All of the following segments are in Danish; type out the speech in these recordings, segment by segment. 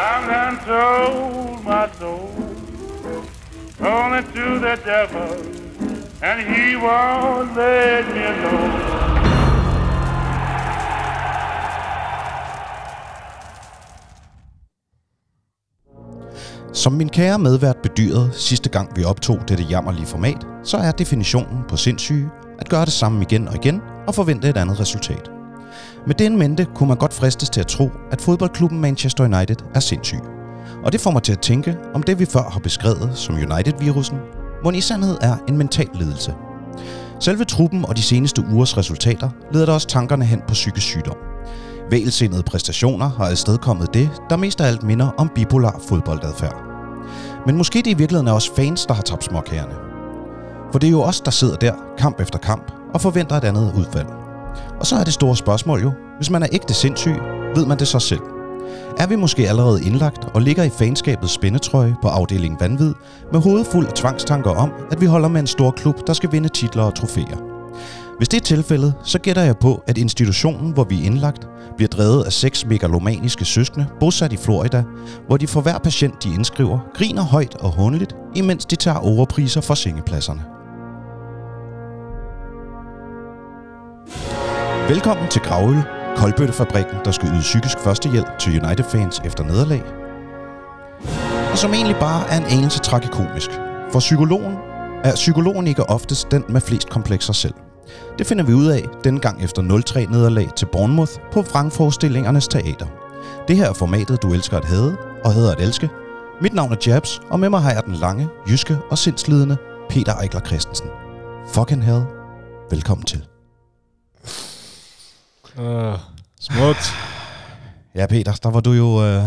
I'm done sold my soul only to the devil, and he won't let me alone. Som min kære medvært bedyrede sidste gang vi optog dette jammerlige format, så er definitionen på sindssyge at gøre det samme igen og igen og forvente et andet resultat. Med den mente kunne man godt fristes til at tro, at fodboldklubben Manchester United er sindssyg. Og det får mig til at tænke om det vi før har beskrevet som United-virusen, må i sandhed er en mental lidelse. Selve truppen og de seneste ugers resultater leder der også tankerne hen på psykisk sygdom. Vælsindede præstationer har afstedkommet det, der mest af alt minder om bipolar fodboldadfærd. Men måske det i virkeligheden er også fans, der har tabt småkærerne. For det er jo os, der sidder der, kamp efter kamp, og forventer et andet udfald. Og så er det store spørgsmål jo, hvis man er ægte sindssyg, ved man det så selv? Er vi måske allerede indlagt og ligger i fanskabets spændetrøje på afdelingen Vanvid med hovedet fuld af tvangstanker om, at vi holder med en stor klub, der skal vinde titler og trofæer? Hvis det er tilfældet, så gætter jeg på, at institutionen, hvor vi er indlagt, bliver drevet af seks megalomaniske søskende, bosat i Florida, hvor de for hver patient, de indskriver, griner højt og håndeligt, imens de tager overpriser for sengepladserne. Velkommen til Gravøl, koldbøttefabrikken, der skal yde psykisk førstehjælp til United-fans efter nederlag. Og som egentlig bare er en anelse tragikomisk. For psykologen er psykologen ikke oftest den med flest komplekser selv. Det finder vi ud af denne gang efter 0-3 nederlag til Bournemouth på Frankforestillingernes teater. Det her er formatet, du elsker at hade og hader at elske. Mit navn er Jabs, og med mig har jeg den lange, jyske og sindslidende Peter Eichler Christensen. Fucking hell. Velkommen til. Uh, smukt. Ja, Peter, der var du jo... Øh,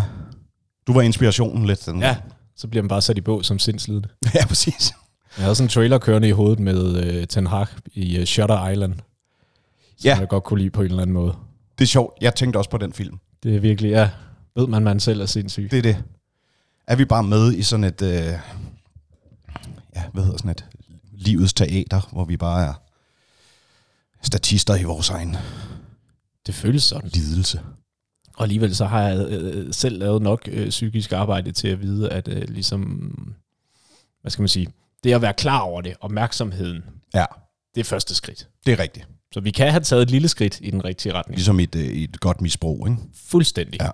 du var inspirationen lidt. Den. Ja, så bliver man bare sat i bog som sindslidende. ja, præcis. Jeg havde sådan en trailer kørende i hovedet med uh, Ten Hag i uh, Shutter Island. Som Ja. jeg godt kunne lide på en eller anden måde. Det er sjovt. Jeg tænkte også på den film. Det er virkelig, ja, ved man, man selv er sindssyg. Det er det. Er vi bare med i sådan et... Øh, ja, hvad hedder sådan et... Livets teater, hvor vi bare er statister i vores egen Det føles sådan. lidelse. Og alligevel så har jeg øh, selv lavet nok øh, psykisk arbejde til at vide, at øh, ligesom, hvad skal man sige, det at være klar over det, opmærksomheden, Ja, det er første skridt. det er rigtigt. Så vi kan have taget et lille skridt i den rigtige retning. Ligesom et, øh, et godt misbrug, ikke? Fuldstændig. Ja.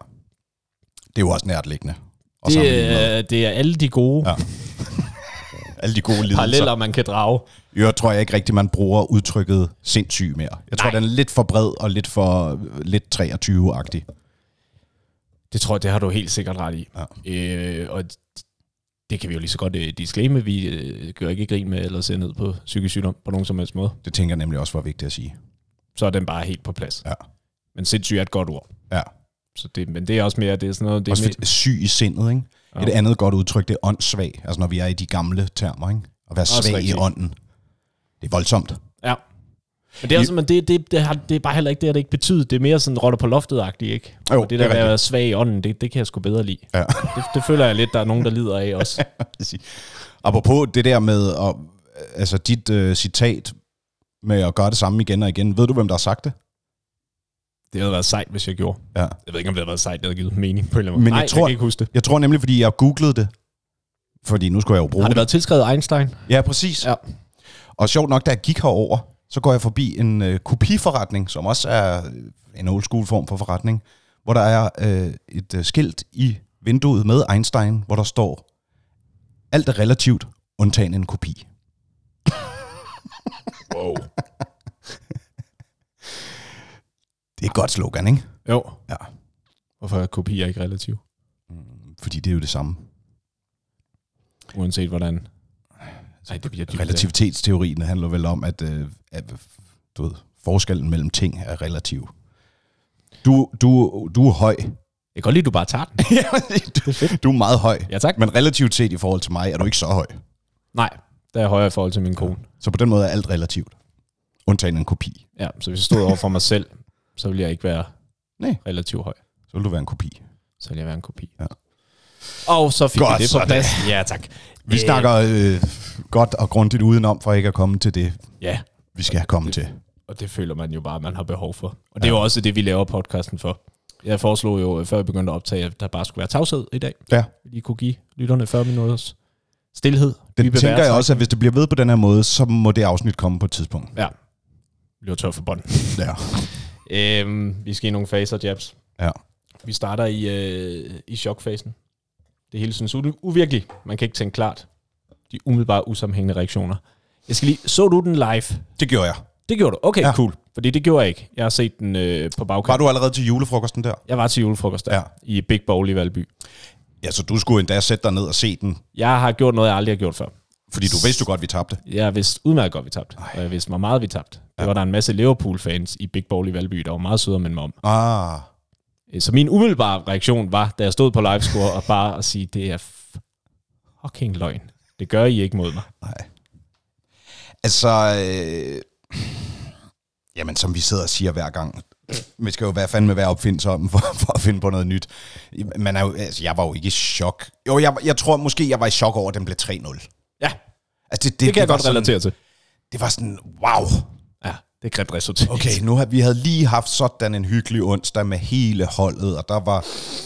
Det er jo også nærtliggende. Og Det, er, det er alle de gode Ja. Alle de gode lidelser. paralleller, man kan drage. Øvrigt tror jeg ikke rigtigt, man bruger udtrykket sindssyg mere. Jeg tror, Nej. den er lidt for bred og lidt for lidt 23-agtig. Det tror jeg, det har du helt sikkert ret i. Ja. Øh, og det kan vi jo lige så godt uh, disclaime. Vi øh, gør ikke grin med eller se ned på psykisk sygdom på nogen som helst måde. Det tænker jeg nemlig også var vigtigt at sige. Så er den bare helt på plads. Ja. Men sindssyg er et godt ord. Ja. Så det, men det er også mere, det er sådan noget... Det er Også for syg i sindet, ikke? Ja. Et andet godt udtryk, det er åndssvag. Altså når vi er i de gamle termer, ikke? At være Også svag i ånden. Det er voldsomt. ja. Men det er, også, men det, det, det, har, det er bare heller ikke det, det ikke betyder. Det er mere sådan rotter på loftet-agtigt, ikke? Jo, og det det der er med at være svag i ånden, det, det kan jeg sgu bedre lide. Ja. Det, det føler jeg lidt, der er nogen, der lider af også. Apropos det der med, at, altså dit uh, citat med at gøre det samme igen og igen. Ved du, hvem der har sagt det? Det havde været sejt, hvis jeg gjorde. Ja. Jeg ved ikke, om det havde været sejt, det havde givet mening på en eller anden måde. Men Nej, jeg tror- jeg kan ikke huske det. Jeg tror nemlig, fordi jeg googlede det. Fordi nu skulle jeg jo bruge Har det været tilskrevet Einstein? Ja, præcis. Ja. Og sjovt nok, da jeg gik herover, så går jeg forbi en øh, kopiforretning, som også er øh, en old school form for forretning, hvor der er øh, et øh, skilt i vinduet med Einstein, hvor der står, alt er relativt, undtagen en kopi. Wow. Det er et godt slogan, ikke? Jo. Ja. Hvorfor er kopier ikke relativ? Fordi det er jo det samme. Uanset hvordan. Nej, det bliver. Relativitetsteorien handler vel om, at, øh, at du ved, forskellen mellem ting er relativ. Du, du, du er høj. Jeg kan godt lide, at du bare tager den. du, du er meget høj. Ja, tak. Men relativt set i forhold til mig, er du ikke så høj. Nej, der er jeg højere i forhold til min kone. Så på den måde er alt relativt. Undtagen en kopi. Ja, så hvis jeg stod over for mig selv, så ville jeg ikke være Nej. relativt høj. Så vil du være en kopi. Så ville jeg være en kopi. Ja. Og så fik Godt, vi det på plads. Ja, tak. Vi Øh, snakker øh, godt og grundigt udenom, for ikke at komme til det, Ja, vi skal komme til. og det føler man jo bare, man har behov for. Og det er jo også det, vi laver podcasten for. Jeg foreslog jo, øh, før vi begyndte at optage, at der bare skulle være tavshed i dag. Ja. Vi kunne give lytterne 40 minutters stillhed. Det tænker jeg også, at hvis det bliver ved på den her måde, så må det afsnit komme på et tidspunkt. Ja. Vi bliver tør for bånd. Ja. Øhm, vi skal i nogle faser, Jabs. Ja. Vi starter i, øh, i chokfasen. Det hele synes u- uvirkeligt. Man kan ikke tænke klart. De umiddelbare usammenhængende reaktioner. Jeg skal lige... Så du den live? Det gjorde jeg. Det gjorde du. Okay, Ja. cool. Fordi det gjorde jeg ikke. Jeg har set den øh, på bagkant. Var du allerede til julefrokosten der? Jeg var til julefrokost der, ja. i Big Bowl i Valby. Ja, så du skulle endda sætte dig ned og se den, Jeg har gjort noget, jeg aldrig har gjort før. Fordi du vidste jo godt, vi tabte. Jeg vidste udmærket godt, vi tabte. Og jeg vidste, hvor meget vi tabte. Der var der en masse Liverpool-fans i Big Bowl i Valby, der var meget søde minde mig om. Ah, Så min umiddelbare reaktion var, da jeg stod på livescore, og bare at sige, det er fucking løgn. Det gør I ikke mod mig. nej. Altså, øh, jamen som vi sidder og siger hver gang, vi skal jo være fandme være opfindsomme for, for at finde på noget nyt. Man er jo, altså, jeg var jo ikke i chok. Jo, jeg, jeg tror måske, jeg var i chok over, at den blev 3-0. Altså, det, det, det kan jeg var godt sådan, relatere til. Det var sådan, wow. Ja, det er grimt resultat. Okay, nu har vi havde lige haft sådan en hyggelig onsdag med hele holdet, og der var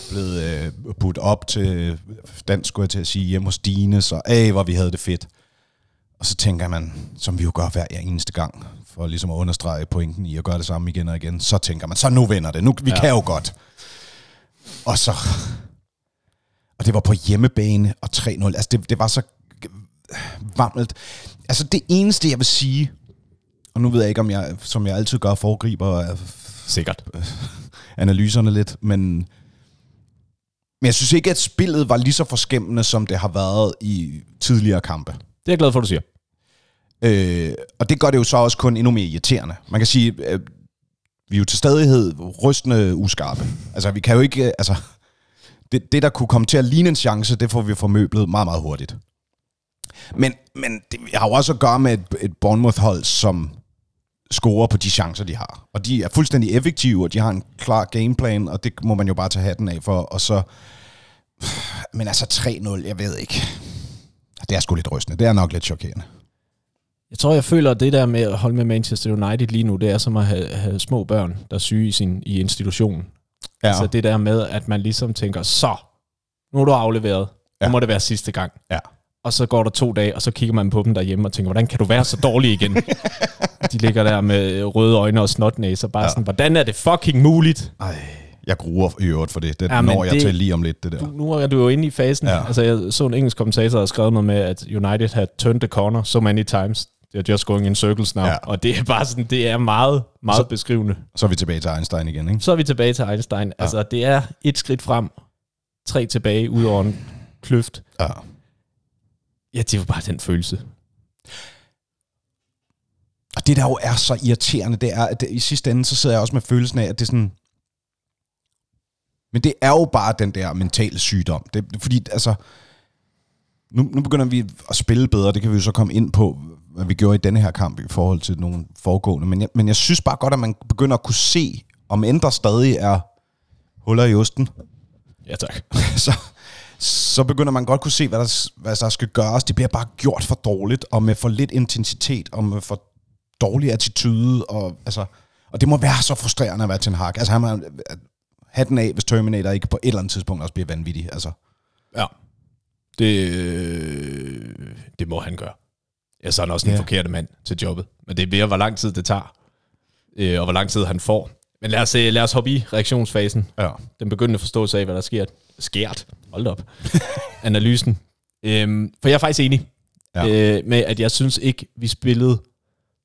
blevet øh, budt op til, dansk skulle jeg til at sige, hjemme hos Stine, så af, hvor vi havde det fedt. Og så tænker man, som vi jo gør hver eneste gang, for ligesom at understrege pointen i at gøre det samme igen og igen, så tænker man, så nu vinder det, nu, vi. Ja. kan jo godt. Og så, og det var på hjemmebane og 3-0, altså det, det var så varmt. Altså det eneste, jeg vil sige, og nu ved jeg ikke, om jeg, som jeg altid gør, foregriber øh, Sikkert. analyserne lidt, men, men jeg synes ikke, at spillet var lige så forskæmmende, som det har været i tidligere kampe. Det er jeg glad for, du siger. Øh, og det gør det jo så også kun endnu mere irriterende. Man kan sige, øh, vi er jo til stadighed rystende uskarpe. Altså, vi kan jo ikke... øh, Altså, det, det, der kunne komme til at ligne en chance, det får vi formøblet meget, meget hurtigt. Men, men det har jo også at gøre med et, et Bournemouth-hold, som scorer på de chancer, de har. Og de er fuldstændig effektive, og de har en klar gameplan, og det må man jo bare tage hatten af for. Og så... Men altså 3-0, jeg ved ikke. Det er sgu lidt rystende. Det er nok lidt chokerende. Jeg tror, jeg føler, at det der med at holde med Manchester United lige nu, det er som at have, have små børn, der er syge i, sin, i institutionen. Ja. Ja. Så det der med, at man ligesom tænker, så, nu er du afleveret. Ja. Nu må det være sidste gang. Ja. Og så går der to dage, og så kigger man på dem derhjemme og tænker, hvordan kan du være så dårlig igen? De ligger der med røde øjne og snotnæser, bare Ja. sådan, hvordan er det fucking muligt? Ej, jeg gruer i øvrigt for det. Det Ja, når jeg det- til lige om lidt, det der. Du, nu er du jo inde i fasen. Ja. Altså, jeg så en engelsk kommentator, der skrevet noget med, at United had turned the corner so many times. They're just going in circles now. Ja. Og det er bare sådan, det er meget, meget så, beskrivende. Så er vi tilbage til Einstein igen, ikke? Så er vi tilbage til Einstein. Ja. Altså, det er et skridt frem, tre tilbage, ud over en kløft. Ja. Ja, det jo bare den følelse. Og det der jo er så irriterende, det er, at det, i sidste ende, så sidder jeg også med følelsen af, at det er sådan... Men det er jo bare den der mentale sygdom. Det, fordi, altså... Nu, nu begynder vi at spille bedre, det kan vi jo så komme ind på, hvad vi gjorde i denne her kamp i forhold til nogle foregående. Men jeg, men jeg synes bare godt, at man begynder at kunne se, om end der stadig er huller i osten, Ja, tak. så, så begynder man godt kunne se, hvad der, hvad der skal gøres. Det bliver bare gjort for dårligt, og med for lidt intensitet, og med for dårlig attitude. Og, altså, og det må være så frustrerende at være til en hak. Altså, han må hatten af, hvis Terminator ikke på et eller andet tidspunkt også bliver vanvittig. Altså, Ja. Det, øh, det må han gøre. Ja, så er han også den Ja. ja. forkerte mand til jobbet. Men det er mere, hvor lang tid det tager, øh, og hvor lang tid han får. Men lad os, øh, lad os hoppe i reaktionsfasen. ja. Den begyndende forståelse af, hvad der sker. Skært. Hold op. Analysen. Øhm, for jeg er faktisk enig Ja. øh, med, at jeg synes ikke, vi spillede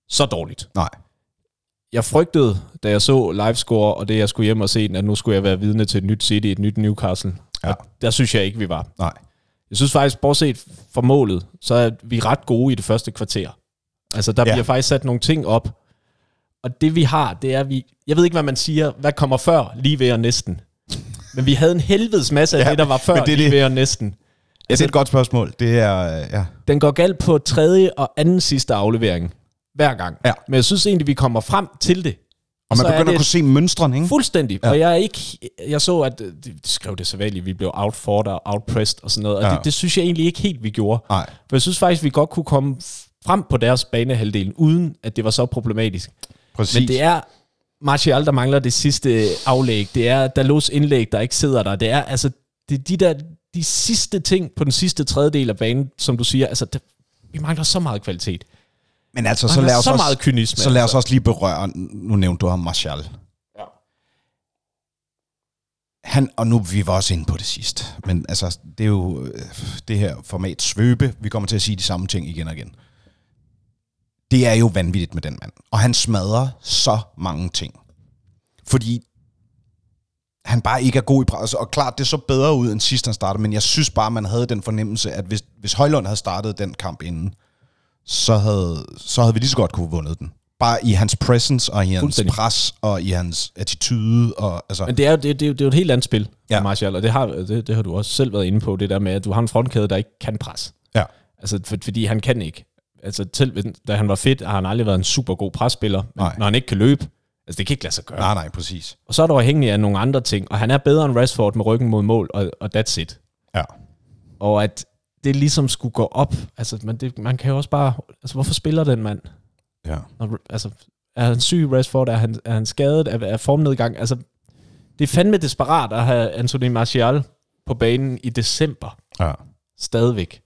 så dårligt. Nej. Jeg frygtede, da jeg så livescore, og det jeg skulle hjem og se at nu skulle jeg være vidne til et nyt City, et nyt Newcastle. Ja. Og der synes jeg ikke, vi var. Nej. Jeg synes faktisk, bortset fra målet, så er vi ret gode i det første kvarter. Altså, der ja. bliver faktisk sat nogle ting op. Og det vi har, det er vi... Jeg ved ikke, hvad man siger. Hvad kommer før? Lige ved og næsten. Men vi havde en helvedes masse af Ja, det, der var før det lige det. ved og næsten. Ja, det er et godt spørgsmål. Det er, ja. Den går galt på tredje og anden sidste aflevering. Hver gang. Ja. Men jeg synes egentlig, vi kommer frem til det. Og man så er begynder at kunne se mønstrene, ikke? Fuldstændig. Ja. Og jeg er ikke... Jeg så, at øh, de, skrev det så vel, vi blev outfordret og outpressed og sådan noget. Og Ja. det, det, synes jeg egentlig ikke helt, vi gjorde. Nej. For jeg synes faktisk, vi godt kunne komme frem på deres banehalvdel, uden at det var så problematisk. Præcis. Men det er Martial, der mangler det sidste aflæg. Det er Dalos indlæg, der ikke sidder der. Det er altså det er de der de sidste ting på den sidste tredjedel af banen, som du siger, altså det, vi mangler så meget kvalitet. Men altså, så lad, os så også, meget kynisme. så lad os altså. også lige berøre, nu nævnte du ham Martial. Ja. Han, og nu vi var også inde på det sidst, men altså, det er jo øh, det her format svøbe, vi kommer til at sige de samme ting igen og igen. Det er jo vanvittigt med den mand. Og han smadrer så mange ting. Fordi han bare ikke er god i pres. Og klart, det så bedre ud end sidst han startede, men jeg synes bare, man havde den fornemmelse, at hvis, hvis Højlund havde startet den kamp inden, så havde, så havde vi lige så godt kunne vundet den. Bare i hans presence, og i hans pres, og i hans attitude. Og, altså, Men det er, jo- det, det, er det er jo et helt andet spil, ja. Martial, og det har, det, det har du også selv været inde på, det der med, at du har en frontkæde, der ikke kan pres. ja. Altså, for, fordi han kan ikke. Altså, til, da han var fedt, har han aldrig været en super god presspiller, men Nej. når han ikke kan løbe, altså det kan ikke lade sig gøre. Nej, nej, præcis. Og så er du afhængig af nogle andre ting, og han er bedre end Rashford med ryggen mod mål, og, og that's it. Ja. Og at det ligesom skulle gå op, altså man, det, man kan jo også bare, altså hvorfor spiller den mand? Ja. Når, altså, er han syg, Rashford? Er han, er han skadet? Er, er formnedgang? Altså, det er fandme desperat at have Anthony Martial på banen i december Ja. stadigvæk,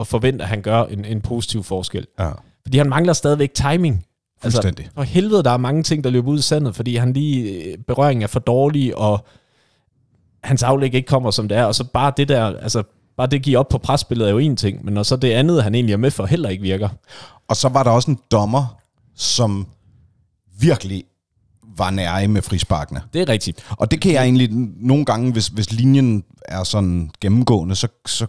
og forvente, at han gør en, en positiv forskel. Ja. Fordi han mangler stadigvæk timing. Fuldstændig. Altså, for helvede, der er mange ting, der løber ud i sandet, fordi han lige øh, berøringen er for dårlig, og hans aflæg ikke kommer, som det er, og så bare det der, altså bare det give op på presspillet er jo en ting, men når så det andet, han egentlig er med for, heller ikke virker. Og så var der også en dommer, som virkelig var nære med frisparkene. Det er rigtigt. Og det kan jeg egentlig nogle gange, hvis, hvis linjen er sådan gennemgående, så, så,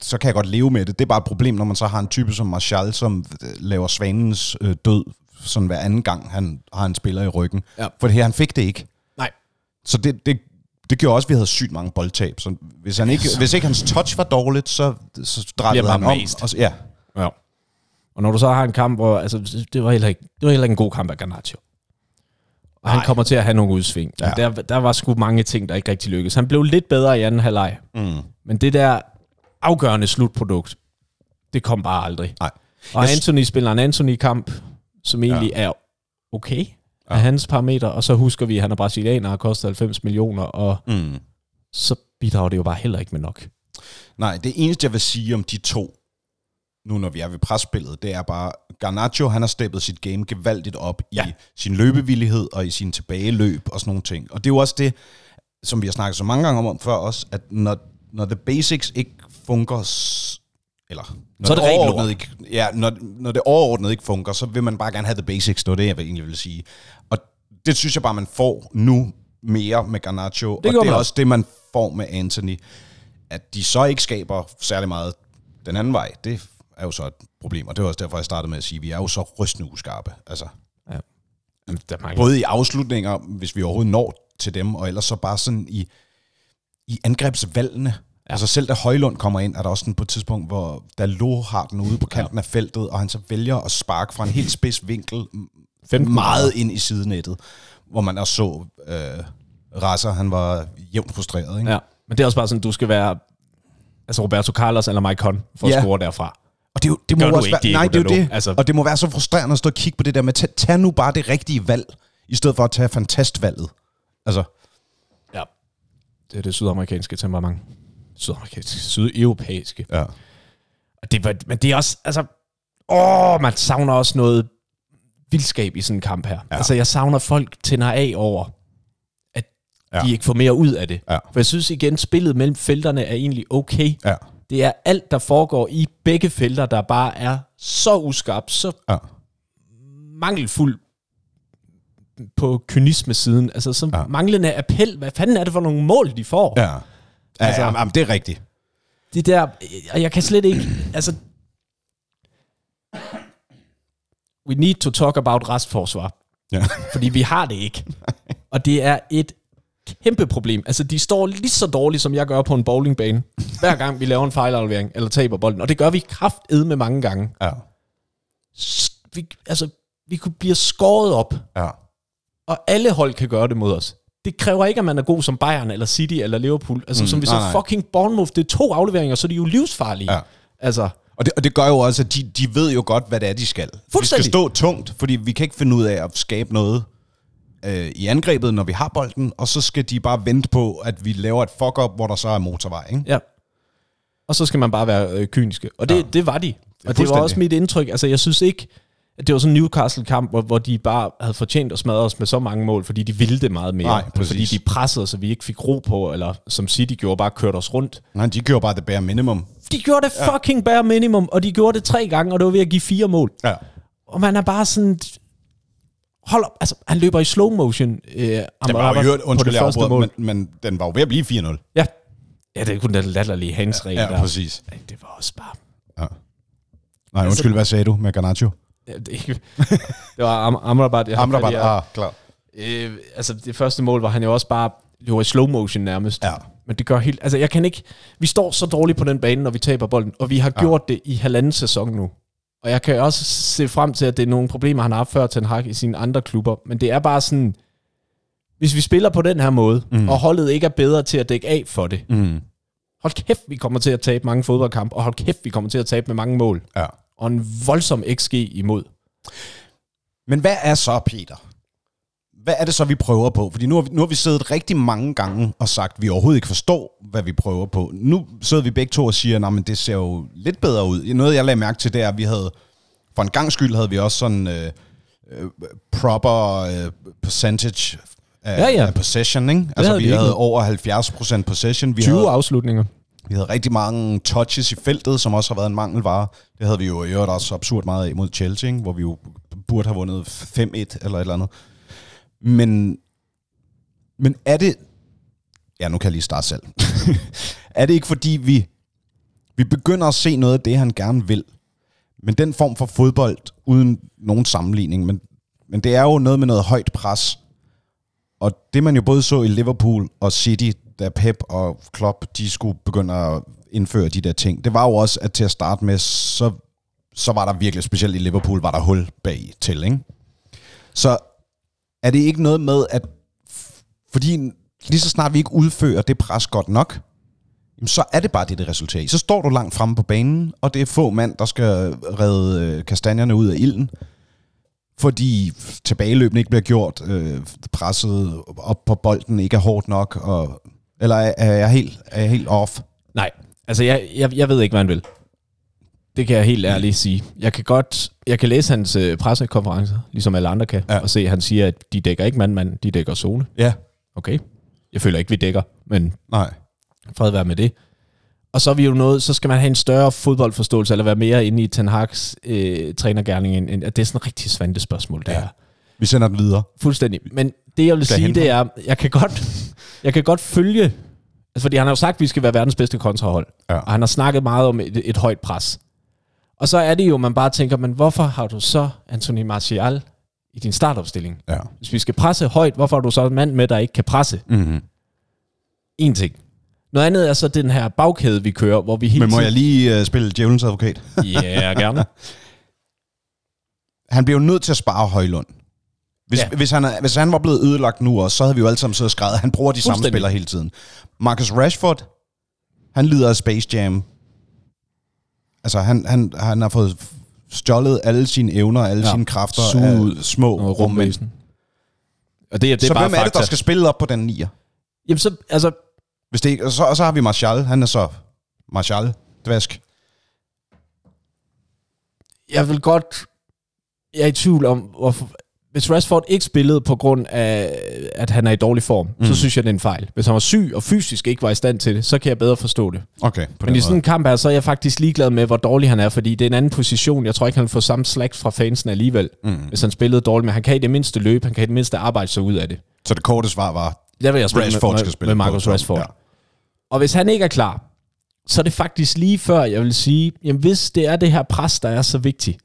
så kan jeg godt leve med det. Det er bare et problem, når man så har en type som Martial, som øh, laver svanens øh, død sådan hver anden gang, han har en spiller i ryggen. Ja. For det her, han fik det ikke. Nej. Så det, det, det gjorde også, at vi havde sygt mange boldtab. Så hvis, han ikke, hvis ikke hans touch var dårligt, så, så drejede han om. Og, så- ja, Ja. Og når du så har en kamp, hvor, altså, det var heller ikke, det var heller ikke en god kamp af Garnaccio. Og han kommer til at have nogle udsving. Ja. Ja. Der, der var sgu mange ting, der ikke rigtig lykkedes. Han blev lidt bedre i anden halvleg. Mm. Men det der afgørende slutprodukt, det kom bare aldrig. Nej. Og Jeg Anthony spiller en Anthony-kamp, som egentlig ja. er okay af hans parametre, og så husker vi, at han er brasilianer og har kostet 90 millioner, og Mm. så bidrager det jo bare heller ikke med nok. Nej, det eneste, jeg vil sige om de to, nu når vi er ved presspillet, det er bare, Garnacho, han har steppet sit game gevaldigt op ja. I sin løbevillighed og i sin tilbageløb og sådan nogle ting. Og det er jo også det, som vi har snakket så mange gange om, om før også, at når, når the basics ikke fungerer, eller når Så er det rent overordnet ikke, ja, når, når det overordnet ikke fungerer, så vil man bare gerne have the basics, det var det, jeg egentlig ville sige. Og det synes jeg bare, man får nu mere med Garnacho, Det og det er man. også det, man får med Anthony at de så ikke skaber særlig meget den anden vej, det er jo så et problem. Og det var også derfor, jeg startede med at sige, at vi er jo så rystende uskarpe. Altså, Ja. Jamen, der mangler. både i afslutninger, hvis vi overhovedet når til dem, og ellers så bare sådan i, i angrebsvalgene. Ja. Altså selv da Højlund kommer ind, er der også sådan på et tidspunkt, hvor Dalot har den ude på kanten ja. af feltet, og han så vælger at sparke fra en helt spids vinkel 15 meget ind i sidenettet, hvor man også så øh, Rasser, han var jævnt frustreret. Ikke? Ja. Men det er også bare sådan, du skal være altså Roberto Carlos eller Mike Conn for Ja. at score derfra. Og det, er jo- det må Gør også ikke, være, Diego nej, det er jo det. Altså, og det må være så frustrerende at stå og kigge på det der med, tag, tag nu bare det rigtige valg, i stedet for at tage fantastvalget. Altså, Ja. Det er det sydamerikanske temperament. Sydamerikanske, sydeuropæiske. ja. Og det, var- men det er også, altså, åh, man savner også noget vildskab i sådan en kamp her. Ja. Altså, jeg savner folk tænder af over, at ja. de ikke får mere ud af det. Ja. For jeg synes igen, spillet mellem felterne er egentlig okay. Ja. Det er alt, der foregår i begge felter, der bare er så uskarpt, så Ja. mangelfuld på kynisme-siden. Altså, så Ja. manglende appel. Hvad fanden er det for nogle mål, de får? Ja. Ja, altså, Altså- ja, jamen, det er rigtigt. Det der, og jeg kan slet ikke, altså... We need to talk about restforsvar. Ja. Fordi vi har det ikke. Og det er et kæmpe problem. Altså, de står lige så dårligt, som jeg gør på en bowlingbane, hver gang vi laver en fejlaflevering, eller taber bolden. Og det gør vi krafted med mange gange. Ja. Vi, altså, vi kunne blive skåret op, Ja. og alle hold kan gøre det mod os. Det kræver ikke, at man er god som Bayern, eller City, eller Liverpool. Altså, Mm, som vi så nej, fucking Bournemouth, det er to afleveringer, så er de jo livsfarlige. Ja. Altså, Og det, og det gør jo også, at de, de ved jo godt, hvad det er, de skal. Vi skal stå tungt, fordi vi kan ikke finde ud af at skabe noget øh, i angrebet, når vi har bolden, og så skal de bare vente på, at vi laver et fuck-up, hvor der så er motorvej. Ikke? Ja. Og så skal man bare være øh, kyniske. Og det, ja. det var de. Og det var også mit indtryk. Altså, jeg synes ikke, at det var sådan en Newcastle-kamp, hvor, hvor de bare havde fortjent at smadre os med så mange mål, fordi de ville det meget mere. Nej, præcis. fordi de pressede så vi ikke fik ro på, eller som City gjorde, bare kørte os rundt. Nej, de gjorde bare det bare minimum. De gjorde det fucking bare minimum, og de gjorde det tre gange, og det var ved at give fire mål. Ja. Og man er bare sådan... Hold op, altså, han løber i slow motion. Øh, Den var jo hørt, undskyld, jeg mål. men, men den var jo ved at blive 4-0. Ja. ja, det er kun den latterlige handsregel Ja, der. præcis. Ej, Det var også bare... Nej, undskyld, hvad sagde du med Garnacho? Ja, det, ikke- det var Am- Amrabat. jeg Amrabat, her. ah, klar. Øh, altså, det første mål var han jo også bare løber i slow motion nærmest. Ja. Men det gør helt... Altså, jeg kan ikke... Vi står så dårligt på den bane, når vi taber bolden, og vi har ja. gjort det i halvanden sæson nu. Og jeg kan også se frem til, at det er nogle problemer, han har haft før Ten Hag i sine andre klubber. Men det er bare sådan... Hvis vi spiller på den her måde, mm. og holdet ikke er bedre til at dække af for det, Mm. hold kæft, vi kommer til at tabe mange fodboldkampe, og hold kæft, vi kommer til at tabe med mange mål. Ja. Og en voldsom XG imod. Men hvad er så, Peter? Hvad er det så, vi prøver på? Fordi nu har vi, nu har vi siddet rigtig mange gange og sagt, at vi overhovedet ikke forstår, hvad vi prøver på. Nu sidder vi begge to og siger, at det ser jo lidt bedre ud. Noget, jeg lagde mærke til, det er, at vi havde, for en gang skyld havde vi også sådan øh, øh, proper øh, percentage af, Ja, ja. af possession, ikke? Altså, havde vi vi ikke. havde over 70% possession. Vi 20 havde, afslutninger. vi havde rigtig mange touches i feltet, som også har været en mangelvare. Det havde vi jo i øvrigt også absurd meget af mod Chelsea, ikke? hvor vi jo burde have vundet 5-1 eller et eller andet. Men, men er det... Ja, nu kan jeg lige starte selv. er det ikke fordi, vi, vi begynder at se noget af det, han gerne vil? Men den form for fodbold, uden nogen sammenligning, men, men det er jo noget med noget højt pres. Og det man jo både så i Liverpool og City, da Pep og Klopp, de skulle begynde at indføre de der ting, det var jo også, at til at starte med, så, så var der virkelig, specielt i Liverpool, var der hul bag til, ikke? Så er det ikke noget med, at fordi lige så snart vi ikke udfører det pres godt nok, jamen så er det bare det, det resulterer i. Så står du langt fremme på banen, og det er få mand, der skal redde øh, kastanjerne ud af ilden, fordi tilbageløbene ikke bliver gjort, øh, presset op på bolden ikke er hårdt nok, og, eller er, er, jeg helt, er jeg helt off? Nej, altså jeg, jeg, jeg ved ikke, hvad han vil. Det kan jeg helt ærligt sige. Jeg kan godt, jeg kan læse hans øh, pressekonferencer, ligesom alle andre kan, Ja. og se, at han siger, at de dækker ikke mand-mand, de dækker zone. Ja. Okay. Jeg føler ikke, vi dækker, men Nej. fred være med det. Og så er vi jo noget, så skal man have en større fodboldforståelse, eller være mere inde i Ten Hag's øh, trænergærning, end, end, at det er sådan et rigtig svante spørgsmål, det Ja. her. Vi sender den videre. Fuldstændig. Men det, jeg vil Skal sige, det er, jeg kan godt, jeg kan godt følge, altså fordi han har jo sagt, at vi skal være verdens bedste kontrahold. Ja. Og han har snakket meget om et, et højt pres. Og så er det jo, man bare tænker, men hvorfor har du så Anthony Martial i din startopstilling? Ja. Hvis vi skal presse højt, hvorfor har du så en mand med, der ikke kan presse? Mm-hmm. En ting. Noget andet er så den her bagkæde, vi kører, hvor vi hele Men må jeg tiden... lige uh, spille djævelens advokat? Ja, gerne. Han bliver jo nødt til at spare Højlund. Hvis, ja. Hvis, han, hvis han var blevet ødelagt nu også, så havde vi jo alle sammen siddet og skrevet, han bruger de samme spillere hele tiden. Marcus Rashford, han lider af Space Jam. Altså, han, han, han har fået stjålet alle sine evner, alle ja. Sine kræfter Suget ud. små rummænd. Og det, er- det er Så bare hvem er det, der fakta. skal spille op på den nier? Jamen så, altså, Hvis det og, så, og så har vi Martial, han er så Martial, dvask. jeg vil godt... Jeg er i tvivl om, hvorfor... Hvis Rashford ikke spillede på grund af, at han er i dårlig form, mm. så synes jeg, det er en fejl. Hvis han var syg og fysisk ikke var i stand til det, så kan jeg bedre forstå det. Okay, på Men i sådan en kamp her, så er jeg faktisk ligeglad med, hvor dårlig han er, fordi det er en anden position. Jeg tror ikke, han vil få samme slag fra fansen alligevel, mm. hvis han spillede dårligt. Men han kan i det mindste løbe, han kan i det mindste arbejde sig ud af det. Så det korte svar var, Der vil jeg spille Rashford med, skal med, spille med Marcus Rashford. Ja. Og hvis han ikke er klar, så er det faktisk lige før, jeg vil sige, jamen hvis det er det her pres, der er så vigtigt,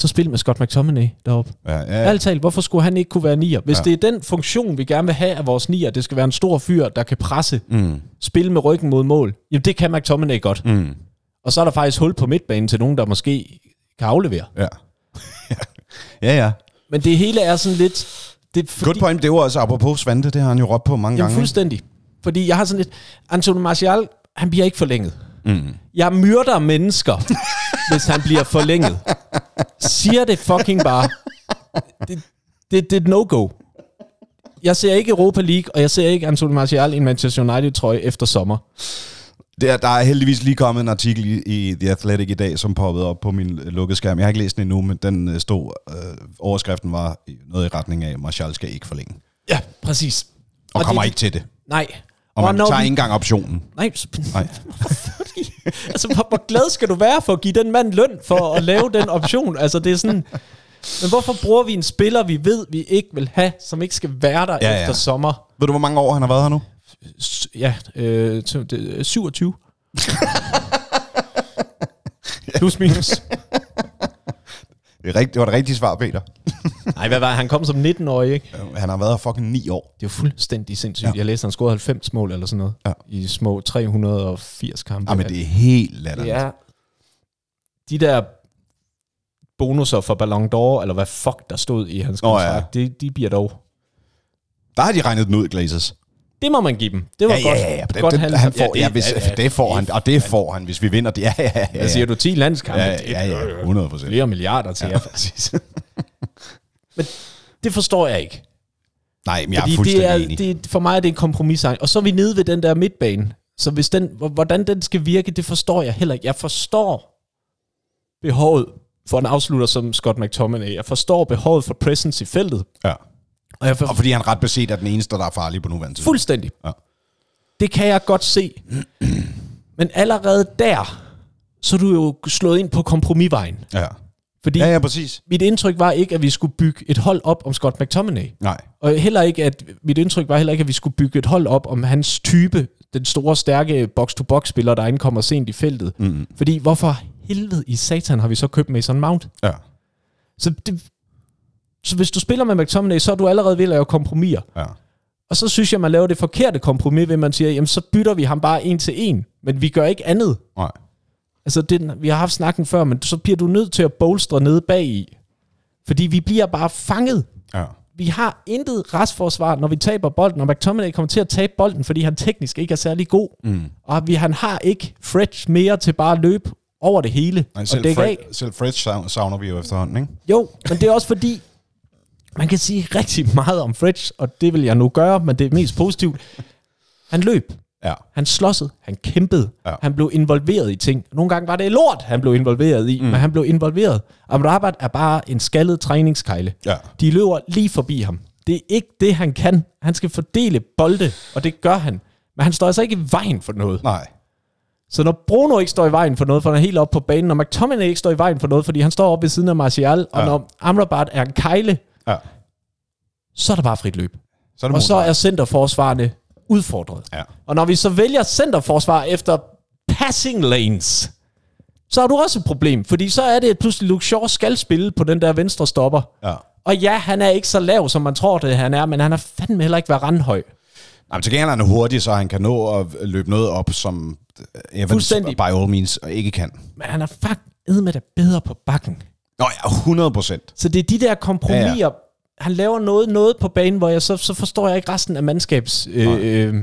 så spil med Scott McTominay deroppe. Ja, ja, Ja. Ærligt talt, hvorfor skulle han ikke kunne være nier? Hvis Ja. det er den funktion, vi gerne vil have af vores nier, det skal være en stor fyr, der kan presse, mm. spille med ryggen mod mål, jamen det kan McTominay godt. Mm. Og så er der faktisk hul på midtbanen til nogen, der måske kan aflevere. ja. ja, ja. Men det hele er sådan lidt... Det er fordi, Good point, det var altså apropos Svante, det har han jo råbt på mange Jamen gange. fuldstændig. Fordi jeg har sådan lidt... Anthony Martial, han bliver ikke forlænget. Mm. Jeg myrder mennesker, hvis han bliver forlænget. Siger det fucking bare. Det, det, det er et no-go. Jeg ser ikke Europa League, og jeg ser ikke Anthony Martial i en Manchester United-trøje efter sommer. Der, der er heldigvis lige kommet en artikel i, i The Athletic i dag, som poppede op på min lukkede skærm. Jeg har ikke læst den endnu, men den øh, stod, øh, overskriften var noget i retning af, Martial skal ikke forlænge. Ja, præcis. Og, og kommer det, ikke til det. Nej. Og man når tager vi- ikke engang optionen. Nej, Nej. altså, hvor, hvor glad skal du være for at give den mand løn for at lave den option? Altså, det er sådan... Men hvorfor bruger vi en spiller, vi ved, vi ikke vil have, som ikke skal være der Ja, ja, ja. efter sommer? Ved du, hvor mange år han har været her nu? S- ja, øh, to- det, er 27. Plus minus. Det, er rigt, det var det rigtige svar, Peter. Nej, hvad var det? Han kom som 19-årig, ikke? Han har været her fucking 9 år. Det er jo fuldstændig sindssygt. Ja. Ja. Jeg læste, at han scorede 90 mål eller sådan noget. Ja. I små 380 kampe. Jamen, det er helt latterligt. det er de der bonusser for Ballon d'Or, eller hvad fuck der stod i hans Nå, ja. kontrakt, ja. de, de bliver dog... Der har de regnet den ud, Glazers. Det må man give dem. Det var Ja, godt. ja, ja, ja. Det, godt det, handlet. han får, ja, det- hvis, ja, ja, det får han, og det får han, hvis vi vinder det. Ja, ja, ja. Hvad siger du? 10 landskampe? Ja, Det ja, ja, 100 procent. Flere milliarder til Ja, jer. præcis. Det forstår jeg ikke. Nej, men jeg Fordi er det fuldstændig er, enig. det, for mig er det en kompromis. Og så er vi nede ved den der midtbane. Så hvis den, hvor- hvordan den skal virke, det forstår jeg heller ikke. Jeg forstår behovet for en afslutter som Scott McTominay. Jeg forstår behovet for presence i feltet. Ja. Og jeg for, Og fordi han ret beset er den eneste, der er farlig på nuværende tid. fuldstændig. Ja. Det kan jeg godt se. Men allerede der, så er du jo slået ind på kompromisvejen. Ja. Fordi ja, ja, præcis. mit indtryk var ikke, at vi skulle bygge et hold op om Scott McTominay. Nej. Og heller ikke, at mit indtryk var heller ikke, at vi skulle bygge et hold op om hans type, den store, stærke box-to-box-spiller, der indkommer sent i feltet. Mm. Fordi hvorfor helvede i satan har vi så købt Mason Mount? Ja. Så, det, så hvis du spiller med McTominay, så er du allerede ved at lave kompromiser. Ja. Og så synes jeg, man laver det forkerte kompromis, ved man siger, jamen så bytter vi ham bare en til en, men vi gør ikke andet. Nej. Altså, det, vi har haft snakken før, men så bliver du nødt til at bolstre nede bag i. Fordi vi bliver bare fanget. Ja. Vi har intet restforsvar, når vi taber bolden, og McTominay kommer til at tabe bolden, fordi han teknisk ikke er særlig god. Mm. Og vi, han har ikke Fred mere til bare at løbe over det hele Nej, og selv, af. Fred, selv Fred savner vi jo efterhånden, ikke? Jo, men det er også fordi, man kan sige rigtig meget om Fred, og det vil jeg nu gøre, men det er mest positivt. Han løb. Ja. Han slåssede, han kæmpede, Ja. han blev involveret i ting. Nogle gange var det lort, han blev involveret i, mm. men han blev involveret. Amrabat er bare en skaldet træningskejle. Ja. De løber lige forbi ham. Det er ikke det, han kan. Han skal fordele bolde, og det gør han. Men han står altså ikke i vejen for noget. Nej. Så når Bruno ikke står i vejen for noget, for han er helt oppe på banen, når McTominay ikke står i vejen for noget, fordi han står oppe ved siden af Martial, og Ja. når Amrabat er en kejle, Ja. så er der bare frit løb. Så er Og så er centerforsvarene udfordret. Ja. Og når vi så vælger centerforsvar efter passing lanes, så har du også et problem, fordi så er det, at pludselig Luke Shaw skal spille på den der venstre stopper. Ja. Og ja, han er ikke så lav, som man tror, det han er, men han er fandme heller ikke været randhøj. Nej, men til gengæld er han hurtig, så han kan nå at løbe noget op, som Evans Fuldstændig. by all means ikke kan. Men han er faktisk med det bedre på bakken. Nå ja, 100 procent. Så det er de der kompromiser. Ja, Ja. Han laver noget, noget på banen, hvor jeg så, så forstår jeg ikke resten af mandskabs øh, øh,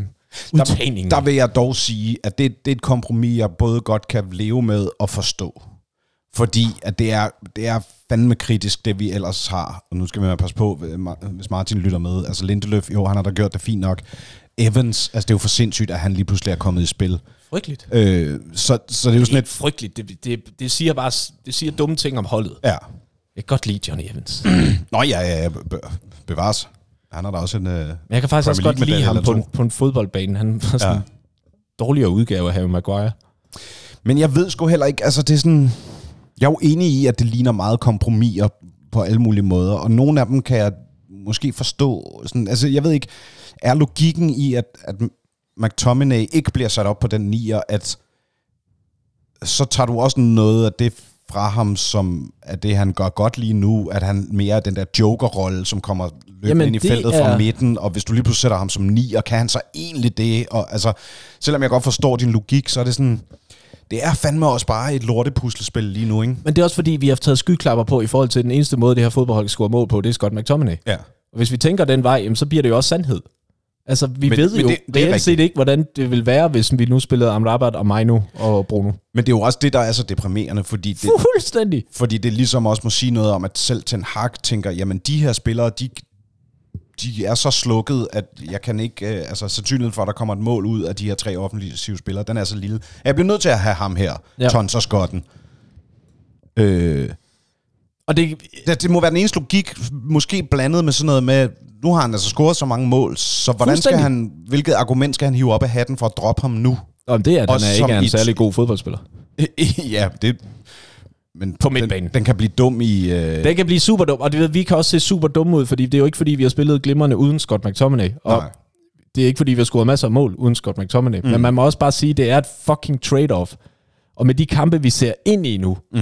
udtagningen. Der vil jeg dog sige, at det, det er et kompromis, jeg både godt kan leve med og forstå. Fordi at det er, det er fandme kritisk, det vi ellers har. Og nu skal vi passe på, hvis Martin lytter med. Altså Lindeløf, jo, han har da gjort det fint nok. Evans, altså det er jo for sindssygt, at han lige pludselig er kommet i spil. Frygteligt. Øh, så, så det er jo sådan et... frygteligt. Det, det, det, siger bare det siger dumme ting om holdet. Ja. Jeg kan godt lide Johnny Evans. Nå ja, ja, ja be- bevares. Han har da også en... Øh, Men jeg kan faktisk også godt lide ham på en, på en fodboldbane. Han var sådan Ja. dårligere udgave af Harry Maguire. Men jeg ved sgu heller ikke, altså det er sådan... Jeg er jo enig i, at det ligner meget kompromiser på alle mulige måder, og nogle af dem kan jeg måske forstå. Sådan, altså jeg ved ikke, er logikken i, at, at McTominay ikke bliver sat op på den nier, at så tager du også noget af det fra ham, som er det, han gør godt lige nu, at han mere er den der joker-rolle, som kommer løbende Jamen, ind i feltet fra er- midten, og hvis du lige pludselig sætter ham som nier, kan han så egentlig det? Og altså, selvom jeg godt forstår din logik, så er det sådan, det er fandme også bare et lortepuslespil lige nu, ikke? Men det er også fordi, vi har taget skyklapper på i forhold til den eneste måde, det her fodboldhold kan score mål på, det er Scott McTominay. Ja. Og hvis vi tænker den vej, jamen, så bliver det jo også sandhed. Altså, vi Men- ved men jo det- det reelt set ikke, hvordan det vil være, hvis vi nu spillede Amrabat og Mainu og Bruno. Men det er jo også det, der er så deprimerende, fordi det, Fuldstændig. fordi det ligesom også må sige noget om, at selv Ten Hag tænker, jamen de her spillere, de, de er så slukket, at jeg kan ikke... Øh, altså, sandsynligheden for, at der kommer et mål ud af de her tre offensive spillere, den er så lille. Jeg bliver nødt til at have ham her, ja. Tons og Skotten. Øh, Og det, det, det må være den eneste logik, måske blandet med sådan noget med, nu har han altså scoret så mange mål, så hvordan skal han, hvilket argument skal han hive op af hatten for at droppe ham nu? om det er, at han er ikke er en i- særlig god fodboldspiller. ja, det... Men På midtbanen. Den, den kan blive dum i... Øh, Det kan blive super dum, og det, ved, vi kan også se super dumme ud, fordi det er jo ikke fordi, vi har spillet glimrende uden Scott McTominay. Og nej. det er ikke fordi, vi har scoret masser af mål uden Scott McTominay. Mm. Men man må også bare sige, at det er et fucking trade-off. Og med de kampe, vi ser ind i nu, Mm.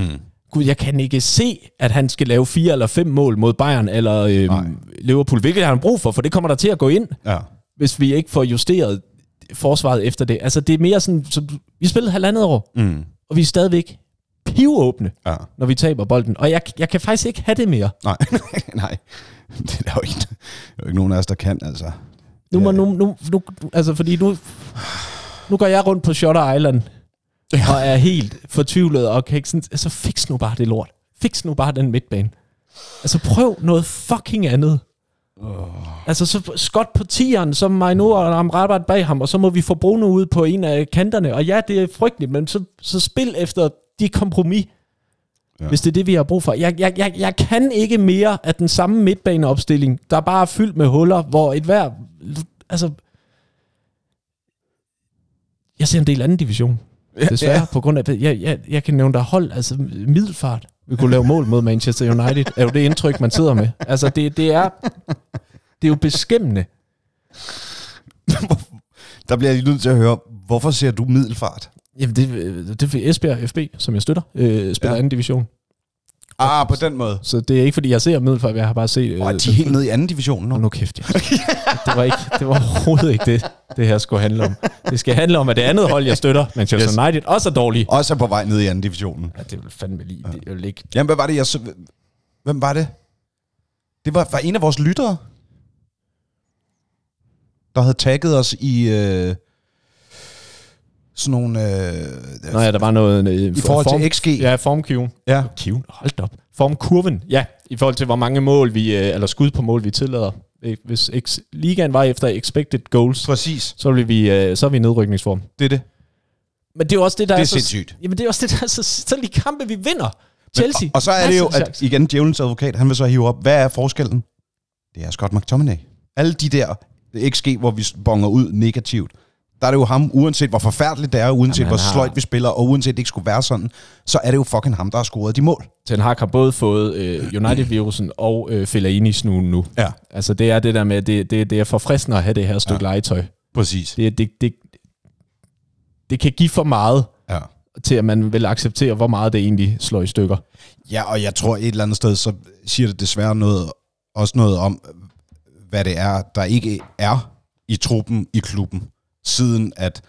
Gud, jeg kan ikke se, at han skal lave fire eller fem mål mod Bayern eller Nej. øhm, Liverpool, hvilket har han brug for, for det kommer der til at gå ind, Ja. hvis vi ikke får justeret forsvaret efter det. Altså, det er mere sådan, som, vi spillede halvandet år, Mm. og vi er stadigvæk pivåbne, Ja. når vi taber bolden. Og jeg, jeg kan faktisk ikke have det mere. Nej, nej. Det er jo ikke, der er jo ikke nogen af os, der kan, altså. Nu må nu, nu, nu, altså fordi nu, nu går jeg rundt på Shutter Island, og er helt fortvivlet, og kan ikke sådan, altså fix nu bare det lort. Fix nu bare den midtbane. Altså prøv noget fucking andet. Oh. Altså så Scott på tieren, som mig nu og Amrabat bag ham, og så må vi få Bruno ud på en af kanterne. Og ja, det er frygteligt, men så, så spil efter de kompromis, Ja. ja. hvis det er det, vi har brug for. Jeg, jeg, jeg, jeg kan ikke mere af den samme midtbaneopstilling, der bare er fyldt med huller, hvor et hver... Altså... Jeg ser en del anden division, desværre, ja. på grund af... Jeg, jeg, jeg kan nævne der hold, altså middelfart. Vi kunne lave mål mod Manchester United. Er jo det indtryk, man sidder med. Altså, det, det er... Det er jo beskæmmende. Der bliver jeg lige nødt til at høre, hvorfor ser du middelfart? Jamen, det, det er Esbjerg FB, som jeg støtter, øh, spiller Ja. ja. anden division. Ah, på den måde. Så det er ikke, fordi jeg ser middelfart, jeg har bare set... Og øh, de er helt nede i anden division nu. Nu kæft, ja. det, var ikke, det var overhovedet ikke det, det her skulle handle om. Det skal handle om, at det andet hold, jeg støtter, Manchester Yes. United, også er dårligt. Også er på vej ned i anden divisionen. Ja, det vil fandme lige. Det vil ikke. Jamen, hvad var det, jeg så... Hvem var det? Det var, var en af vores lyttere, der havde tagget os i øh, sådan nogle... Øh, Nå ja, der var noget... Øh, I forhold til XG. Ja, formkiven. ja. Kiven, hold op. Formkurven, ja. I forhold til, hvor mange mål vi, øh, eller skud på mål, vi tillader. Hvis X, ligaen var efter expected goals, Præcis. så, vil vi, øh, så er vi i nedrykningsform. Det er det. Men det er jo også det, der Det er, er så, sindssygt. Jamen det er også det, der er så, så lige kampe, vi vinder. Chelsea. Og, og så er det jo, at igen, djævelens advokat, han vil så hive op, hvad er forskellen? Det er Scott McTominay. Alle de der XG, hvor vi bonger ud negativt, der er det jo ham, uanset hvor forfærdeligt det er, uanset Jamen, hvor har- sløjt vi spiller, og uanset det ikke skulle være sådan, så er det jo fucking ham, der har scoret de mål. Ten Hag har både fået øh, United-virusen og øh, Fellaini-snuen nu. Ja, Altså det er det der med, det, det, det er forfriskende at have det her stykke ja. legetøj. præcis. Det, det, det, det kan give for meget Ja. til, at man vil acceptere, hvor meget det egentlig slår i stykker. Ja, og jeg tror et eller andet sted, så siger det desværre noget, også noget om, hvad det er, der ikke er i truppen i klubben, siden at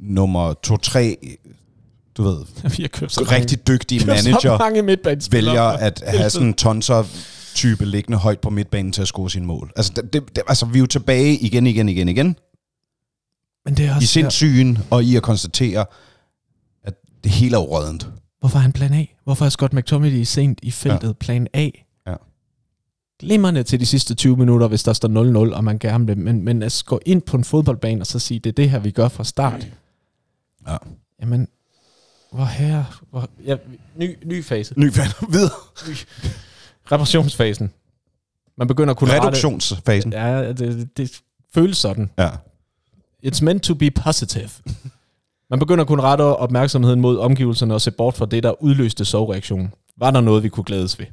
nummer 2-3, du ved, Vi har købt så rigtig dygtige mange, så manager mange midtbanespillere. vælger at have sådan en tonser type liggende højt på midtbanen til at score sine mål. Altså, det, det, det, altså vi er jo tilbage igen, igen, igen, igen Men det er i også, sindssygen og i at konstatere, at det hele er urådent. hvorfor er han plan A? Hvorfor er Scott McTominay sent i feltet ja. plan A? Ja. Glimmerne til de sidste 20 minutter, hvis der står 0-0, og man gerne vil. Men, men at gå ind på en fodboldbane og så sige, det er det her, vi gør fra start. Ja. Jamen, hvor her... Hvor, ja, ny, ny fase. Ny fan. Videre. Reparationsfasen. Man begynder at kunne rette... Reduktionsfasen. Ja, det, det føles sådan. Ja. It's meant to be positive. Man begynder at kunne rette opmærksomheden mod omgivelserne og se bort fra det, der udløste sovreaktionen. Var der noget, vi kunne glædes ved?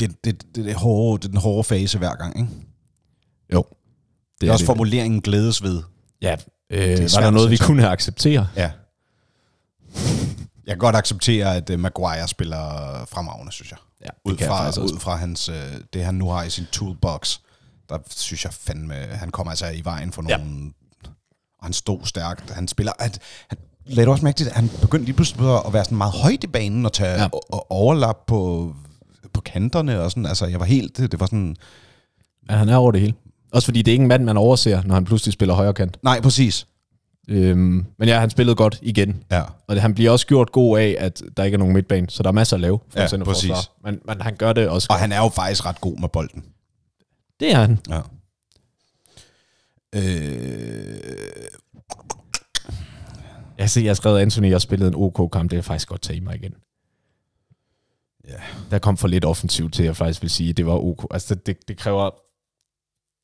Det, det, det, det, er hårde, det er den hårde fase hver gang, ikke? Jo. Det er også formuleringen glædes ved. Ja, øh, er var der noget, vi kunne acceptere? Ja. Jeg kan godt acceptere, at uh, Maguire spiller fremragende, synes jeg. Ja, det Ud jeg fra, også. ud fra hans, uh, det, han nu har i sin toolbox, der synes jeg fandme, han kommer altså i vejen for Ja. nogle... Og han stod stærkt. Han spiller... Han, han lagde du også mærke til, at han begyndte lige pludselig at være sådan meget højt i banen og tage Ja. overlap på, på kanterne og sådan. Altså, jeg var helt... Det, var sådan... Ja, han er over det hele. Også fordi det er ikke en mand, man overser, når han pludselig spiller højre kant. Nej, præcis. Øhm, men ja, han spillede godt igen. Ja. Og det, han bliver også gjort god af, at der ikke er nogen midtbane, så der er masser at lave for Ja, centerforsvar. præcis. Men, men han gør det også Og godt. han er jo faktisk ret god med bolden. Det er han. Ja. Øh, Jeg ser, jeg har skrevet, at Anthony har spillet en OK-kamp. Det er faktisk godt tage mig igen. Ja. Der kom for lidt offensivt til, at jeg faktisk vil sige, at det var OK. Altså, det, det, kræver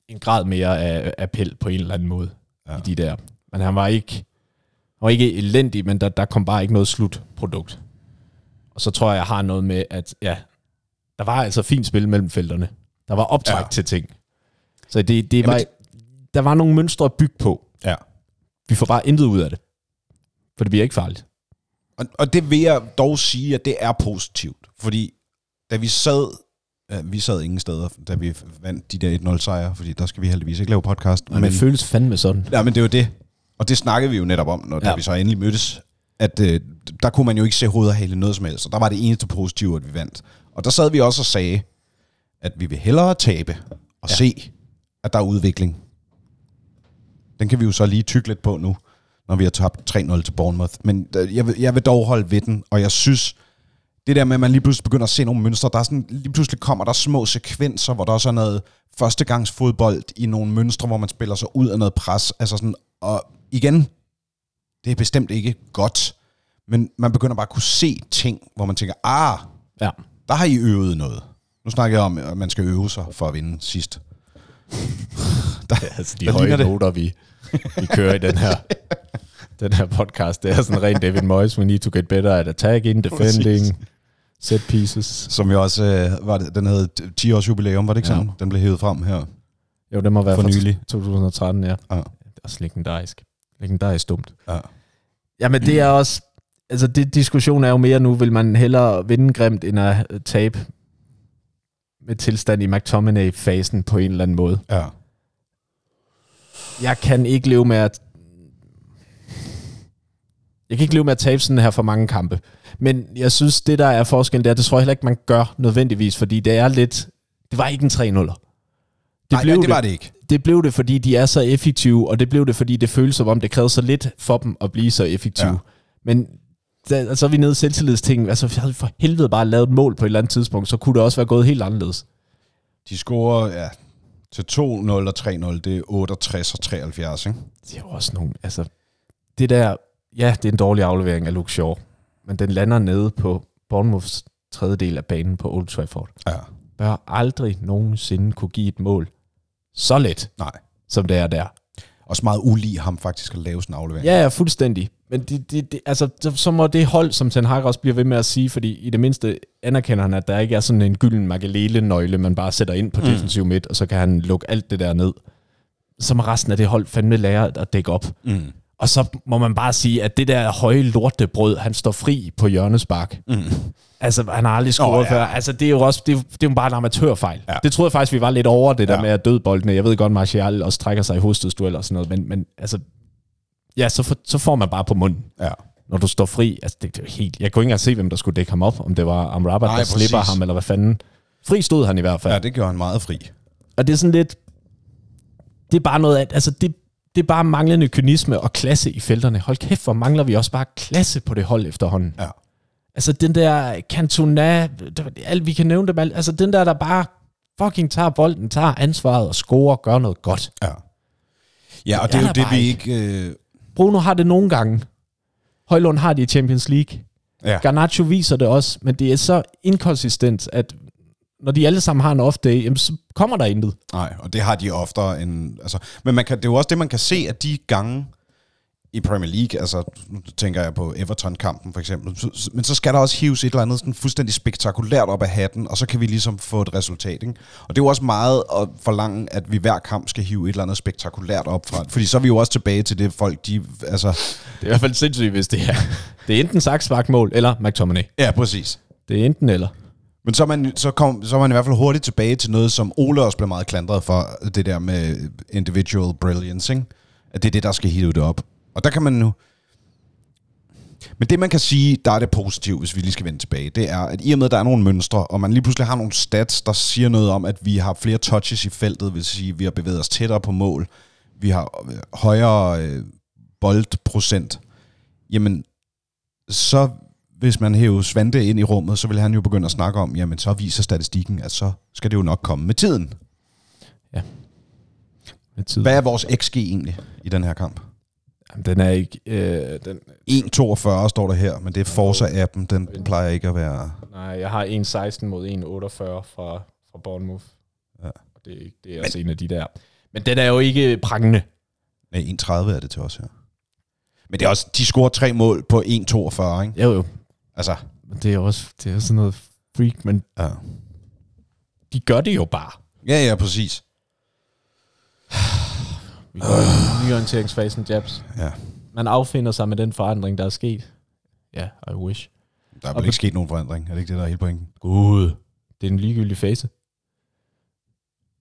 en grad mere af appel på en eller anden måde Ja. i de der. Men han var ikke, han var ikke elendig, men der, der kom bare ikke noget slutprodukt. Og så tror jeg, jeg har noget med, at ja, der var altså fint spil mellem felterne. Der var optræk Ja. ja. til ting. Så det, det Jamen, var, der var nogle mønstre at bygge på. ja. Vi får bare intet ud af det. For det bliver ikke farligt. Og, og det vil jeg dog sige, at det er positivt. Fordi da vi sad, ja, vi sad ingen steder, da vi vandt de der 1-0 sejre, fordi der skal vi heldigvis ikke lave podcast. Men det føles fandme sådan. Ja, men det er jo det. Og det snakkede vi jo netop om, når ja. vi så endelig mødtes, at øh, der kunne man jo ikke se hovedet og hale noget som helst. Og der var det eneste positive, at vi vandt. Og der sad vi også og sagde, at vi vil hellere tabe og. Ja. se, at der er udvikling. Den kan vi jo så lige tykke lidt på nu, når vi har tabt 3-0 til Bournemouth. Men øh, jeg vil, jeg vil dog holde ved den, og jeg synes, det der med, at man lige pludselig begynder at se nogle mønstre, der er sådan, lige pludselig kommer der små sekvenser, hvor der også er noget førstegangsfodbold i nogle mønstre, hvor man spiller sig ud af noget pres. Altså sådan, og igen, det er bestemt ikke godt, men man begynder bare at kunne se ting, hvor man tænker, ah, Ja. der har I øvet noget. Nu snakker jeg om, at man skal øve sig for at vinde sidst. Der, Altså de høje noter, vi, vi kører i den her, den her podcast, det er sådan rent David Moyes, we need to get better at attacking, defending, set pieces. som jo også øh, var det, den havde 10 års jubilæum, var det ikke Ja. sådan? Den blev hævet frem her. Jo, det må være For nylig. 2013, ja. Ja. Det er også legendarisk. Legendarisk dumt. Ja. Ja, men det er også... Altså, det diskussion er jo mere nu, vil man hellere vinde grimt, end at tabe med tilstand i McTominay-fasen på en eller anden måde. ja. Jeg kan ikke leve med at... Jeg kan ikke leve med at tabe sådan her for mange kampe. Men jeg synes, det der er forskellen, det er, det tror jeg heller ikke, man gør nødvendigvis, fordi det er lidt... Det var ikke en 3 0 det Nej, det, det var det ikke. det blev det, fordi de er så effektive, og det blev det, fordi det føles som om, det krævede så lidt for dem at blive så effektive. Ja. Ja. Men da, altså, er vi nede i selvtillidstingen. Altså, vi havde for helvede bare lavet et mål på et eller andet tidspunkt, så kunne det også være gået helt anderledes. De scorer ja, til 2-0 og 3-0, det er 68 og 73, ikke? Det er jo også nogle... Altså, det der... Ja, det er en dårlig aflevering af Luke Shaw, men den lander nede på Bournemouths tredjedel af banen på Old Trafford. Ja. Bør aldrig nogensinde kunne give et mål så let, Nej. som det er der. Også meget ulig ham faktisk at lave sådan en aflevering. Ja, ja, fuldstændig. Men det, det, det, altså, så- må det hold, som Ten Hag også bliver ved med at sige, fordi i det mindste anerkender han, at der ikke er sådan en gylden magalele-nøgle, man bare sætter ind på mm. defensiv midt, og så kan han lukke alt det der ned. Så må resten af det hold fandme lære at dække op. Mm. Og så må man bare sige, at det der høje lortebrød, han står fri på hjørnespark. Mm. Altså, han har aldrig scoret oh, ja. før. Altså, det er jo også det er, jo- det er jo bare en amatørfejl. Ja. Det troede jeg faktisk, vi var lidt over, det der Ja. med at dødboldene. Jeg ved godt, Martial også trækker sig i hovedstødsduel og sådan noget, men, men altså, ja, så, for, så får man bare på munden, Ja. når du står fri. Altså, det, det er helt, jeg kunne ikke engang se, hvem der skulle dække ham op, om det var Amrabat, Nej, der præcis. slipper ham, eller hvad fanden. Fri stod han i hvert fald. ja, det gjorde han meget fri. Og det er sådan lidt... Det er bare noget af... Altså, det, det er bare manglende kynisme og klasse i felterne. Hold kæft, hvor mangler vi også bare klasse på det hold efterhånden. Ja. Altså, den der Cantona... Alt, vi kan nævne dem alt. Altså, den der, der bare fucking tager bolden, tager ansvaret og scorer og gør noget godt. Ja. Ja, og Det det er jo det, vi ikke. ikke... Øh, Bruno har det nogle gange. Højlund har det i Champions League. ja. Garnacho viser det også, men det er så inkonsistent, at når de alle sammen har en off-day, jamen, så kommer der intet. Nej, og det har de oftere end... Altså, men man kan, det er jo også det, man kan se, at de gange i Premier League, altså nu tænker jeg på Everton-kampen for eksempel, så, men så skal der også hives et eller andet sådan fuldstændig spektakulært op af hatten, og så kan vi ligesom få et resultat. Ikke? Og det er jo også meget at forlange, at vi hver kamp skal hive et eller andet spektakulært op fra. Fordi så er vi jo også tilbage til det folk, de... Altså, Det er i hvert fald sindssygt, hvis det er. Det er enten saksvagtmål eller McTominay. ja, præcis. Det er enten eller. Men så er, man, så, kom, så er man i hvert fald hurtigt tilbage til noget, som Ole også blev meget klandret for, det der med individual brilliance, ikke? At det er det, der skal hive det op. Og der kan man nu... Men det, man kan sige, der er det positive, hvis vi lige skal vende tilbage, det er, at i og med, at der er nogle mønstre, og man lige pludselig har nogle stats, der siger noget om, at vi har flere touches i feltet, vil sige, at vi har bevæget os tættere på mål, vi har øh, højere øh, boldprocent, jamen, så hvis man hæver Svante ind i rummet, så vil han jo begynde at snakke om, jamen så viser statistikken, at så skal det jo nok komme med tiden. Med tid. Hvad er vores XG egentlig i den her kamp? Jamen, den er ikke... Øh, den, 1,42 står der her, men det er Forza-appen, den plejer ikke at være... nej, jeg har 1,16 mod 1,48 fra, fra Bournemouth. Ja. Det, er det er også en af de der. Men den er jo ikke prangende. Nej, 1,30 er det til os her. Men det er også, de scorer tre mål på 1,42, ikke? Jo, jo. Altså, Det er også det er sådan noget freak, men ja. de gør det jo bare. Ja, ja, præcis. Vi går i nyorienteringsfasen, Jabs. Ja. Man affinder sig med den forandring, der er sket. Ja, I wish. Der er vel ikke sket nogen forandring, er det ikke det, der er hele pointen? Gud. Det er en ligegyldig fase.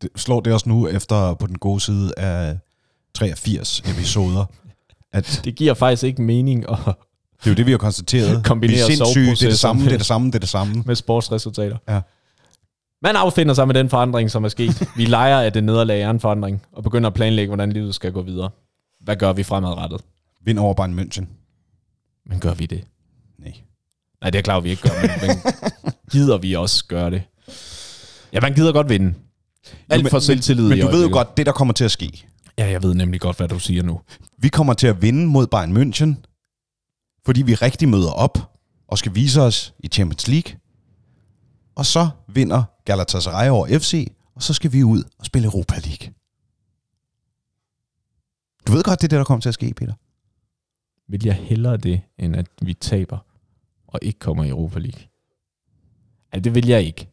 Det, slår det også nu efter på den gode side af 83 episoder, at Det giver faktisk ikke mening at, det er jo det, vi har konstateret. Kombinere vi er sindssyge, det er det samme, det er det samme, det er det samme. med sportsresultater. Ja. Man affinder sig med den forandring, som er sket. Vi leger, at det nederlag er en forandring, og begynder at planlægge, hvordan livet skal gå videre. Hvad gør vi fremadrettet? Vind over Bayern München. Men gør vi det? Nej. Nej, det er klart, vi ikke gør, men, men gider vi også gøre det? Ja, man gider godt vinde. Alt men- for selvtillid Men i du ved jo godt, det der kommer til at ske. Ja, jeg ved nemlig godt, hvad du siger nu. Vi kommer til at vinde mod Bayern München, fordi vi rigtig møder op og skal vise os i Champions League. Og så vinder Galatasaray over FC, og så skal vi ud og spille Europa League. Du ved godt, det er det, der kommer til at ske, Peter. Vil jeg hellere det, end at vi taber og ikke kommer i Europa League? Ja, det vil jeg ikke.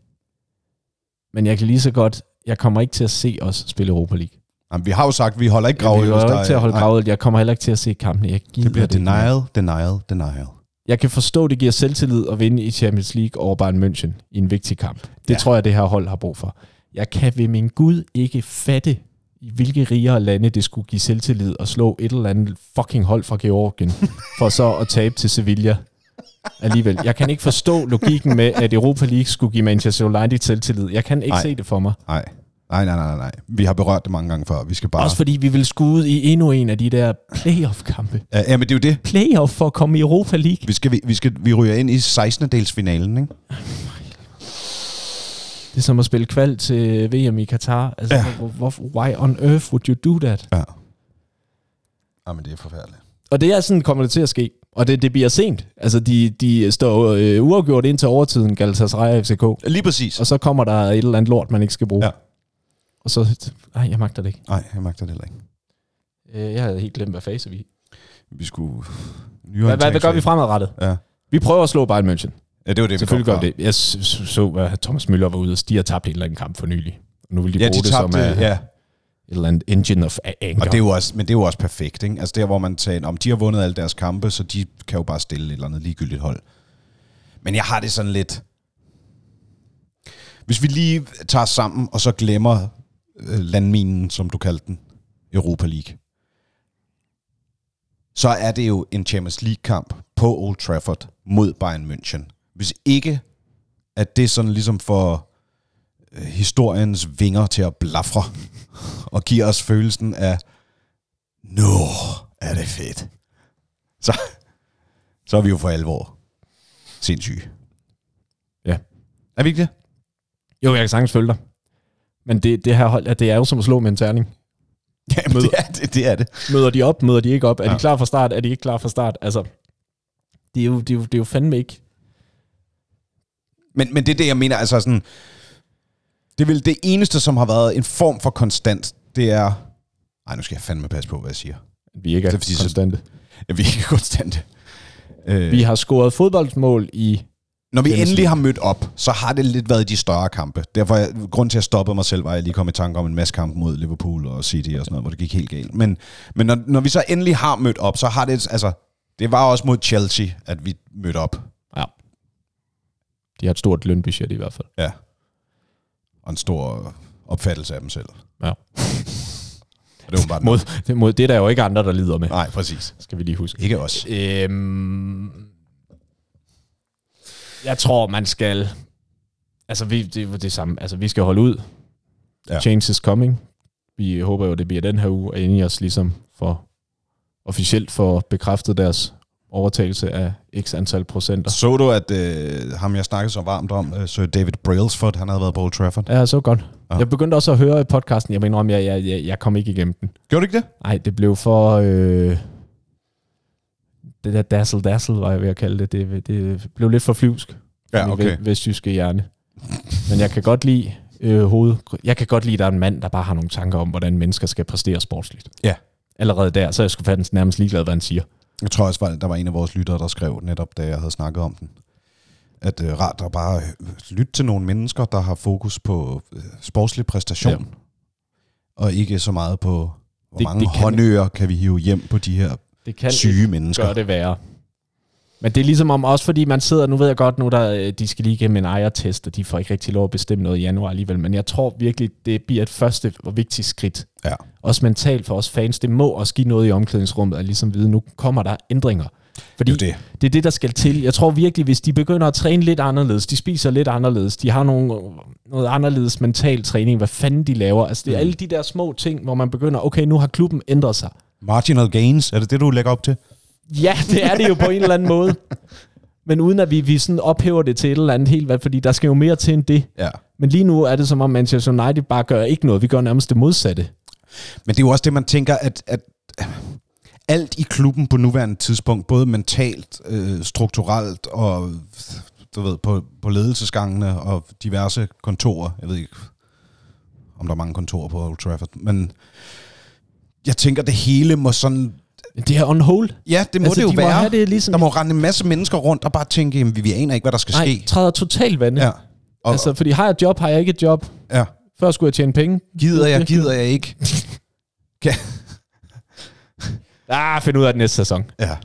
Men jeg kan lige så godt, jeg kommer ikke til at se os spille Europa League. Jamen, vi har jo sagt, at vi holder ikke gravet. kommer ikke til at holde gravet. Jeg kommer heller ikke til at se kampene. Jeg Det bliver mere. denial, denial, denial. Jeg kan forstå, at det giver selvtillid at vinde i Champions League over Bayern München i en vigtig kamp. Det Ja. ja. tror jeg, det her hold har brug for. Jeg kan ved min Gud ikke fatte, i hvilke rigere lande det skulle give selvtillid at slå et eller andet fucking hold fra Georgien, for så at tabe til Sevilla alligevel. Jeg kan ikke forstå logikken med, at Europa League skulle give Manchester United selvtillid. Jeg kan ikke. Nej. se det for mig. Nej. Nej, nej, nej, nej. Vi har berørt det mange gange før. Vi skal bare... Også fordi vi vil skulle ud i endnu en af de der playoff-kampe. Ja, ja, men det er jo det. Playoff for at komme i Europa League. Vi, skal, vi, vi, skal, vi ryger ind i 16. delsfinalen, ikke? Det er som at spille kval til VM i Katar. Altså, Ja. hvor, hvor, why on earth would you do that? Ja. Jamen, det er forfærdeligt. Og det er sådan, kommer det til at ske. Og det, det bliver sent. Altså, de, de står øh, uafgjort ind til overtiden, Galatasaray og FCK. Lige præcis. Og så kommer der et eller andet lort, man ikke skal bruge. Ja. Og så, nej, jeg magter det ikke. Nej, jeg magter det heller ikke. Øh, Jeg havde helt glemt, hvad fase vi Vi skulle... hvad, hvad, hvad gør vi fremadrettet? Ja. Vi prøver at slå Bayern München. ja, det var det, Selvfølgelig vi gør det. Jeg så, at Thomas Müller var ude og stige og tabte en eller anden kamp for nylig. Og nu vil de Ja, bruge de det som tabte, uh, ja. et eller andet engine of anger. Og det er jo også, men det er jo også perfekt, ikke? Altså der, hvor man tager, om de har vundet alle deres kampe, så de kan jo bare stille et eller andet ligegyldigt hold. Men jeg har det sådan lidt... Hvis vi lige tager sammen, og så glemmer øh, landminen, som du kaldte den, Europa League, så er det jo en Champions League-kamp på Old Trafford mod Bayern München. Hvis ikke, at det sådan ligesom får øh, historiens vinger til at blafre, og giver os følelsen af, nå, er det fedt. Så, så er vi jo for alvor sindssyge. Ja. Er vi ikke det? Jo, jeg kan sagtens følge dig. Men det, det her hold, at det er jo som at slå med en terning. Ja, men det er det. det, er det. Møder de op, møder de ikke op? Er Ja. de klar fra start? Er de ikke klar fra start? Altså, det er jo, det er jo, det er jo fandme ikke... Men, men det er det, jeg mener, altså sådan, det er vel det eneste, som har været en form for konstant, det er, ej, nu skal jeg fandme passe på, hvad jeg siger. Vi ikke er Det er fordi, så- konstante. Ja, vi er ikke konstante. Øh, Vi har scoret fodboldsmål i... Når vi endelig har mødt op, så har det lidt været de større kampe. Derfor er grund til, at jeg stoppede mig selv, var, at jeg lige kom i tanke om en masse kamp mod Liverpool og City og sådan noget, hvor det gik helt galt. Men, men når, når vi så endelig har mødt op, så har det, altså, det var også mod Chelsea, at vi mødte op. Ja. De har et stort lønbudget i hvert fald. Ja. Og en stor opfattelse af dem selv. Ja. Det bare Mod, mod, det er der jo ikke andre, der lider med. Nej, præcis. Skal vi lige huske. Ikke os. Øhm, jeg tror, man skal... Altså, vi, det er det samme. Altså, vi skal holde ud. Ja. Change is coming. Vi håber jo, det bliver den her uge, og inde i os ligesom for officielt får bekræftet deres overtagelse af x antal procenter. Så du, at øh, ham jeg snakkede så varmt om, øh, Sir David Brailsford, han havde været på Old Trafford? Ja, så godt. Ja. Jeg begyndte også at høre podcasten, jeg mener om, jeg, jeg, jeg, jeg kom ikke igennem den. Gjorde du ikke det? Nej, det blev for... Øh, det der dazzle dazzle, var jeg ved at kalde det. Det, det blev lidt for flyvsk. Ja, okay. ve- vestjyske hjerne. Men jeg kan godt lide øh, hoved. Jeg kan godt lide, at der er en mand, der bare har nogle tanker om, hvordan mennesker skal præstere sportsligt. Ja. Allerede der, så er jeg sgu faktisk nærmest ligeglad, hvad han siger. Jeg tror også, der var en af vores lyttere, der skrev netop, da jeg havde snakket om den, at øh, rart at bare øh, lytte til nogle mennesker, der har fokus på øh, sportslig præstation, ja. og ikke så meget på, hvor Det- mange det kan- håndører kan vi hive hjem på de her Det kan syge mennesker. gøre det værre. Men det er ligesom om, også fordi man sidder, nu ved jeg godt nu, der, øh, de skal lige igennem en ejertest, og de får ikke rigtig lov at bestemme noget i januar alligevel, men jeg tror virkelig, det bliver et første og vigtigt skridt. Ja. Også mentalt for os fans. Det må også give noget i omklædningsrummet, at ligesom vide, nu kommer der ændringer. Fordi Det er det. det er det, der skal til. Jeg tror virkelig, hvis de begynder at træne lidt anderledes, de spiser lidt anderledes, de har nogle, noget anderledes mental træning, hvad fanden de laver. Altså det er Mm. alle de der små ting, hvor man begynder, okay, nu har klubben ændret sig. Marginal gains, er det det, du lægger op til? Ja, det er det jo på en eller anden måde. Men uden at vi, vi sådan ophæver det til et eller andet helt, hvad, fordi der skal jo mere til end det. Ja. Men lige nu er det som om Manchester United bare gør ikke noget. Vi gør nærmest det modsatte. Men det er jo også det, man tænker, at, at alt i klubben på nuværende tidspunkt, både mentalt, øh, strukturelt og du ved, på, på ledelsesgangene og diverse kontorer. Jeg ved ikke, om der er mange kontorer på Old Trafford, men jeg tænker, det hele må sådan... Det er on hold. Ja, det må Altså, det jo de må være. have det ligesom- Der må rende en masse mennesker rundt og bare tænke, jamen, vi, vi aner ikke, hvad der skal Nej, ske. træder totalt vande. Ja. Og, altså, fordi har jeg et job, har jeg ikke et job. ja. Før skulle jeg tjene penge. Gider jeg, gider jeg ikke. Ah, find ud af det næste sæson. Ja,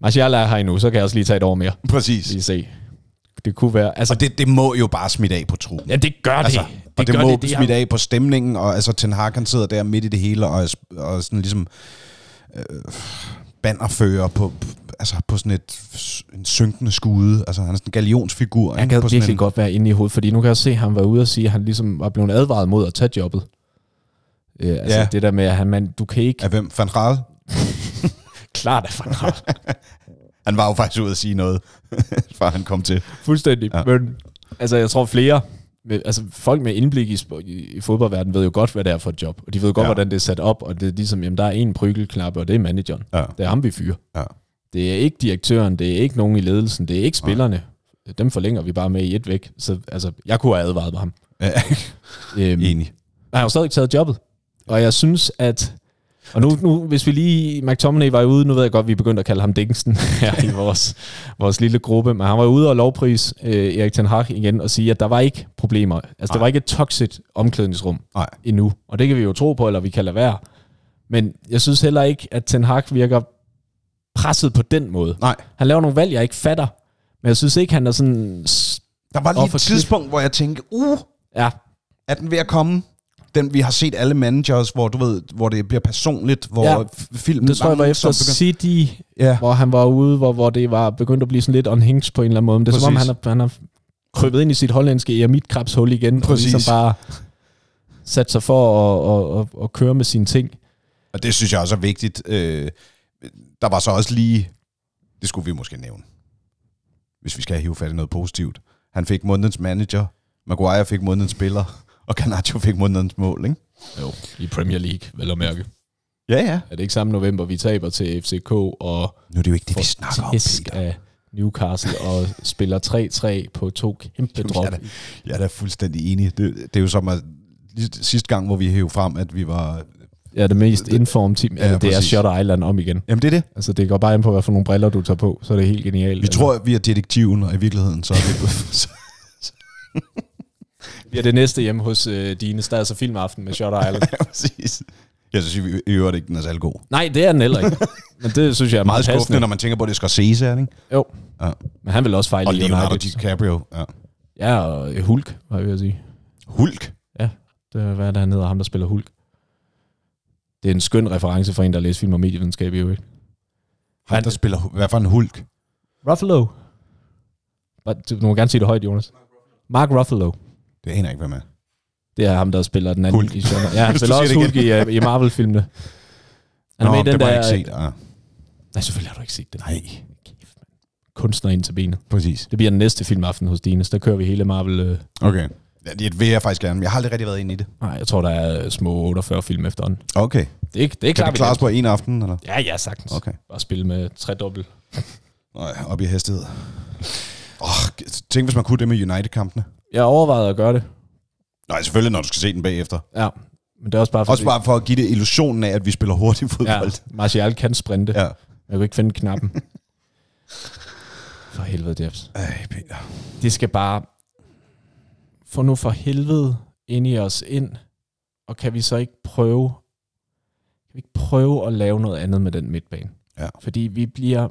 Martial er her endnu, så kan jeg også lige tage et år mere. præcis. Lige se. Det kunne være... Altså, Og det, det må jo bare smitte af på truppen. ja, det gør Altså, det. det og det gør må det, det, det smitte af på stemningen, og altså Ten Hag han sidder der midt i det hele, og, og sådan ligesom øh, bannerfører på, altså på sådan et en synkende skude. Altså han er sådan en galionsfigur. Han kan på virkelig en, godt være inde i hovedet, fordi nu kan jeg se, at han var ude og sige, at han ligesom var blevet advaret mod at tage jobbet. Øh, altså Ja. det der med, at han, man, du kan ikke... Af hvem? Van? Klart, han har Han var jo faktisk ude at sige noget, før han kom til. fuldstændig. Ja. Ja. Men altså, jeg tror flere... med- Altså, folk med indblik i, i, fodboldverdenen ved jo godt, hvad det er for et job. Og de ved godt, Ja. ja. hvordan det er sat op. Og det er ligesom, jamen, der er en prygelknappe, og det er manageren. Ja. Det er ham, vi fyrer. Ja. Det er ikke direktøren, det er ikke nogen i ledelsen, det er ikke spillerne. Dem forlænger vi bare med i et væk. Så altså, jeg kunne have advaret ham. Ja, Øhm, enig. han har jo stadig taget jobbet. Og jeg synes, at... Og nu, nu, hvis vi lige... McTominay var jo ude, nu ved jeg godt, at vi begyndte at kalde ham Dickinson her i vores, vores lille gruppe, men han var ude og lovpris øh, Erik Ten Hag igen og sige, at der var ikke problemer. Altså, Nej. der var ikke et toxic omklædningsrum Nej. endnu. Og det kan vi jo tro på, eller vi kan lade være. Men jeg synes heller ikke, at Ten Hag virker presset på den måde. Nej. Han laver nogle valg, jeg ikke fatter. Men jeg synes ikke, han er sådan... Der var lige et tidspunkt, hvor jeg tænkte, uh, Ja, er den ved at komme? Den, vi har set alle managers, hvor du ved, hvor det bliver personligt, hvor Ja. filmen det tror jeg var efter City, Ja. hvor han var ude, hvor, hvor det var begyndt at blive sådan lidt unhinged på en eller anden måde. Men det er som om, Præcis. han har, han har krybet ind i sit hollandske eremitkrebshul igen, Præcis. og ligesom bare sat sig for at, at, at, at køre med sine ting. Og det synes jeg også er vigtigt. Øh, der var så også lige, det skulle vi måske nævne, hvis vi skal hive fat i noget positivt. Han fik månedens manager, Maguire fik månedens spiller, og Garnacho fik månedens mål, ikke? Jo, i Premier League, vel at mærke. Ja, ja. Er det ikke samme november, vi taber til FCK og Nu er det jo ikke det, vi snakker om, Peter. af Newcastle og spiller 3-3 på to kæmpe drop. Jeg er, da, jeg er da fuldstændig enig. Det, det er jo som at sidste gang, hvor vi hævde frem, at vi var... Ja, det mest inform team, Ja, det er præcis. Shutter Island om igen. Jamen, det er det. Altså, det går bare ind på, hvad for nogle briller du tager på, så er det helt genialt. Vi tror, at vi er detektiven, og i virkeligheden, så er vi... Vi er det næste hjemme hos øh, Dine Stads og Filmaften med Shutter Island. ja, præcis. Jeg synes i øvrigt ikke, den er særlig god. Nej, det er den heller ikke. Men det synes jeg er Meget skuffende, passende. når man tænker på, at det skal ses, er det ikke? Jo. Ja. Men han vil også fejle Og i Leonardo United. DiCaprio. Ja. Ja, og øh, Hulk, var jeg ved at sige. Hulk. Det er, hvad er det, han hedder, ham der spiller Hulk. Det er en skøn reference for en, der læser film og medievidenskab i øvrigt. Han, der spiller... Hvad for en Hulk? Ruffalo. Du må gerne sige det højt, Jonas. Mark Ruffalo. Det aner jeg ikke, hvad med. Det er ham, der spiller den anden Hulk. i genre. Ja, han spiller også Hulk i, øh, i Marvel-filmene. Han er Nå, med i den det der, ikke set. Ja. Nej, selvfølgelig har du ikke set det. Nej. Kæft. Kunstner ind til benet. Præcis. Det bliver den næste filmaften hos Dines. Der kører vi hele Marvel... Øh, Okay. Det vil jeg faktisk gerne, men jeg har aldrig rigtig været inde i det. nej, jeg tror, der er små 48 film efterhånden. Okay. Det er, ikke- det er Kan klart, det klares på en aften, eller? Ja, ja, sagtens. Okay. Bare spille med tre dobbelt. Nej, op i hastighed. Oh, tænk, hvis man kunne det med United-kampene. Jeg overvejede at gøre det. Nej, selvfølgelig, når du skal se den bagefter. Ja, men det er også bare fordi... Også bare for at give det illusionen af, at vi spiller hurtig Ja, fodbold. Martial kan sprinte. Ja. Jeg kunne ikke finde knappen. For helvede, Jeps. Ej, Peter. Det skal bare... Få nu for helvede ind i os ind. Og kan vi så ikke prøve... Kan vi ikke prøve at lave noget andet med den midtbane? Ja. Fordi vi bliver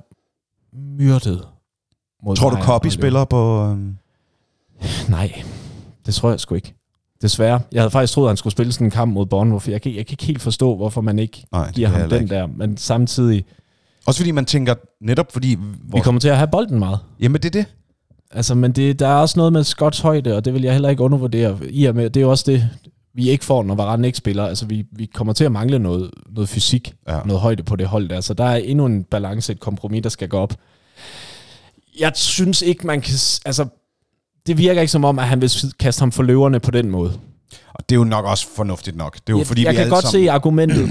myrdet. Mod Tror du, og spiller på... Liverpool. Nej, det tror jeg sgu ikke. Desværre. Jeg havde faktisk troet, at han skulle spille sådan en kamp mod Bournemouth. Jeg kan, jeg kan ikke helt forstå, hvorfor man ikke Nej, giver ham den ikke. der. Men samtidig, Også fordi man tænker, netop fordi... vi kommer til at have bolden meget. Jamen, det er det. Altså, men det, der er også noget med Scotts højde, og det vil jeg heller ikke undervurdere. I og med, det er jo også det, vi ikke får, når Varane ikke spiller. Altså, vi, vi kommer til at mangle noget, noget fysik, Ja. noget højde på det hold der. Så der er endnu en balance, et kompromis, der skal gå op. Jeg synes ikke, man kan... Altså, det virker ikke som om, at han vil kaste ham for løverne på den måde. Og det er jo nok også fornuftigt nok. Det er jo jeg, fordi, jeg vi kan godt sammen... se argumentet.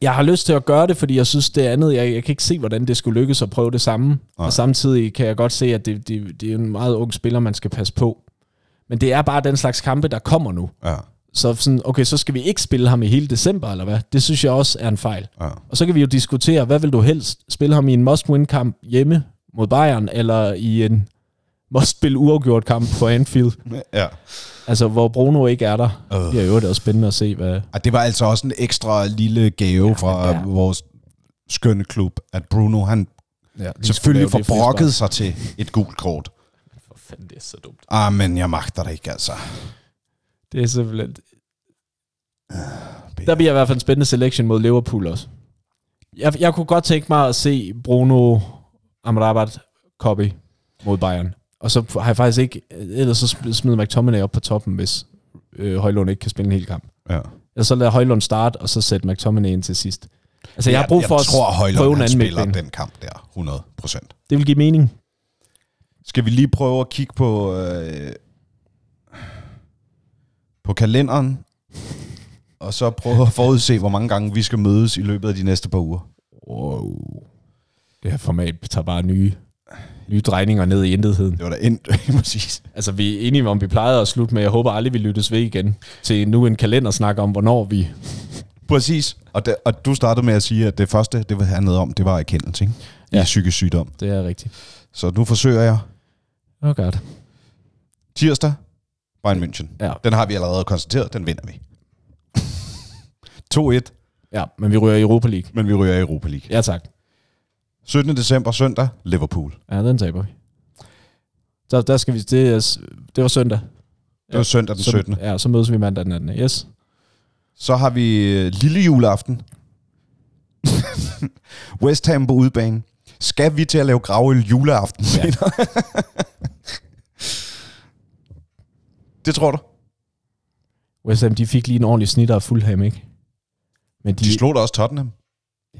Jeg har lyst til at gøre det, fordi jeg synes, det andet, jeg, jeg kan ikke se, hvordan det skulle lykkes at prøve det samme. Nej. Og samtidig kan jeg godt se, at det, det, det er en meget ung spiller, man skal passe på. Men det er bare den slags kampe, der kommer nu. Ja, Så sådan, okay, så skal vi ikke spille ham i hele december, eller hvad? Det synes jeg også er en fejl. ja. Og så kan vi jo diskutere, hvad vil du helst? Spille ham i en must-win-kamp hjemme mod Bayern, eller i en must-spille uafgjort kamp på Anfield? ja. Altså, hvor Bruno ikke er der. Øh. Det bliver jo også spændende at se, hvad... Og det var altså også en ekstra lille gave ja, fra ja. vores skønne klub, at Bruno, han Ja, selvfølgelig får brokket sig til et gult kort. For fanden, det er så dumt. Ah, men jeg magter det ikke, altså. Det er simpelthen... Der bliver i hvert fald en spændende selection mod Liverpool også. Jeg, jeg kunne godt tænke mig at se Bruno Amrabat copy mod Bayern. Og så har jeg faktisk ikke... Ellers så sm- smider McTominay op på toppen, hvis øh, Højlund ikke kan spille en hel kamp. Ja. Eller så lader Højlund starte, og så sætte McTominay ind til sidst. Altså, jeg har brug for jeg at tror, prøve Højlund, en han anden spiller den kamp der, 100 procent. Det vil give mening. Skal vi lige prøve at kigge på, øh, på kalenderen, og så prøve at forudse, hvor mange gange vi skal mødes i løbet af de næste par uger. Wow. Det her format tager bare nye, nye drejninger ned i intetheden. Det var da endt, præcis. Altså, vi er enige om, vi plejede at slutte med, jeg håber aldrig, vi lyttes ved igen. Til nu en kalendersnak om, hvornår vi... Præcis. Og, det, og du startede med at sige, at det første, det handlede om, det var erkendelse, ikke? I Ja. psykisk sygdom. Det er rigtigt. Så nu forsøger jeg. Oh god. Tirsdag, Bayern München. Ja. Den har vi allerede konstateret, den vinder vi. 2-1, ja, men vi ryger i Europa League. men vi ryger i Europa League. Ja, tak. 17. december, søndag, Liverpool. Ja, den taber vi. Så der skal vi... Det, er, det var søndag. Det var søndag den 17. Så, ja, så mødes vi mandag den 18. Yes. Så har vi øh, lille juleaften. West Ham på udebane. Skal vi til at lave gravøl juleaften? Ja. Ja. det tror du? West Ham, de fik lige en ordentlig snitter af Fulham, ikke? Men de, De slog da også Tottenham.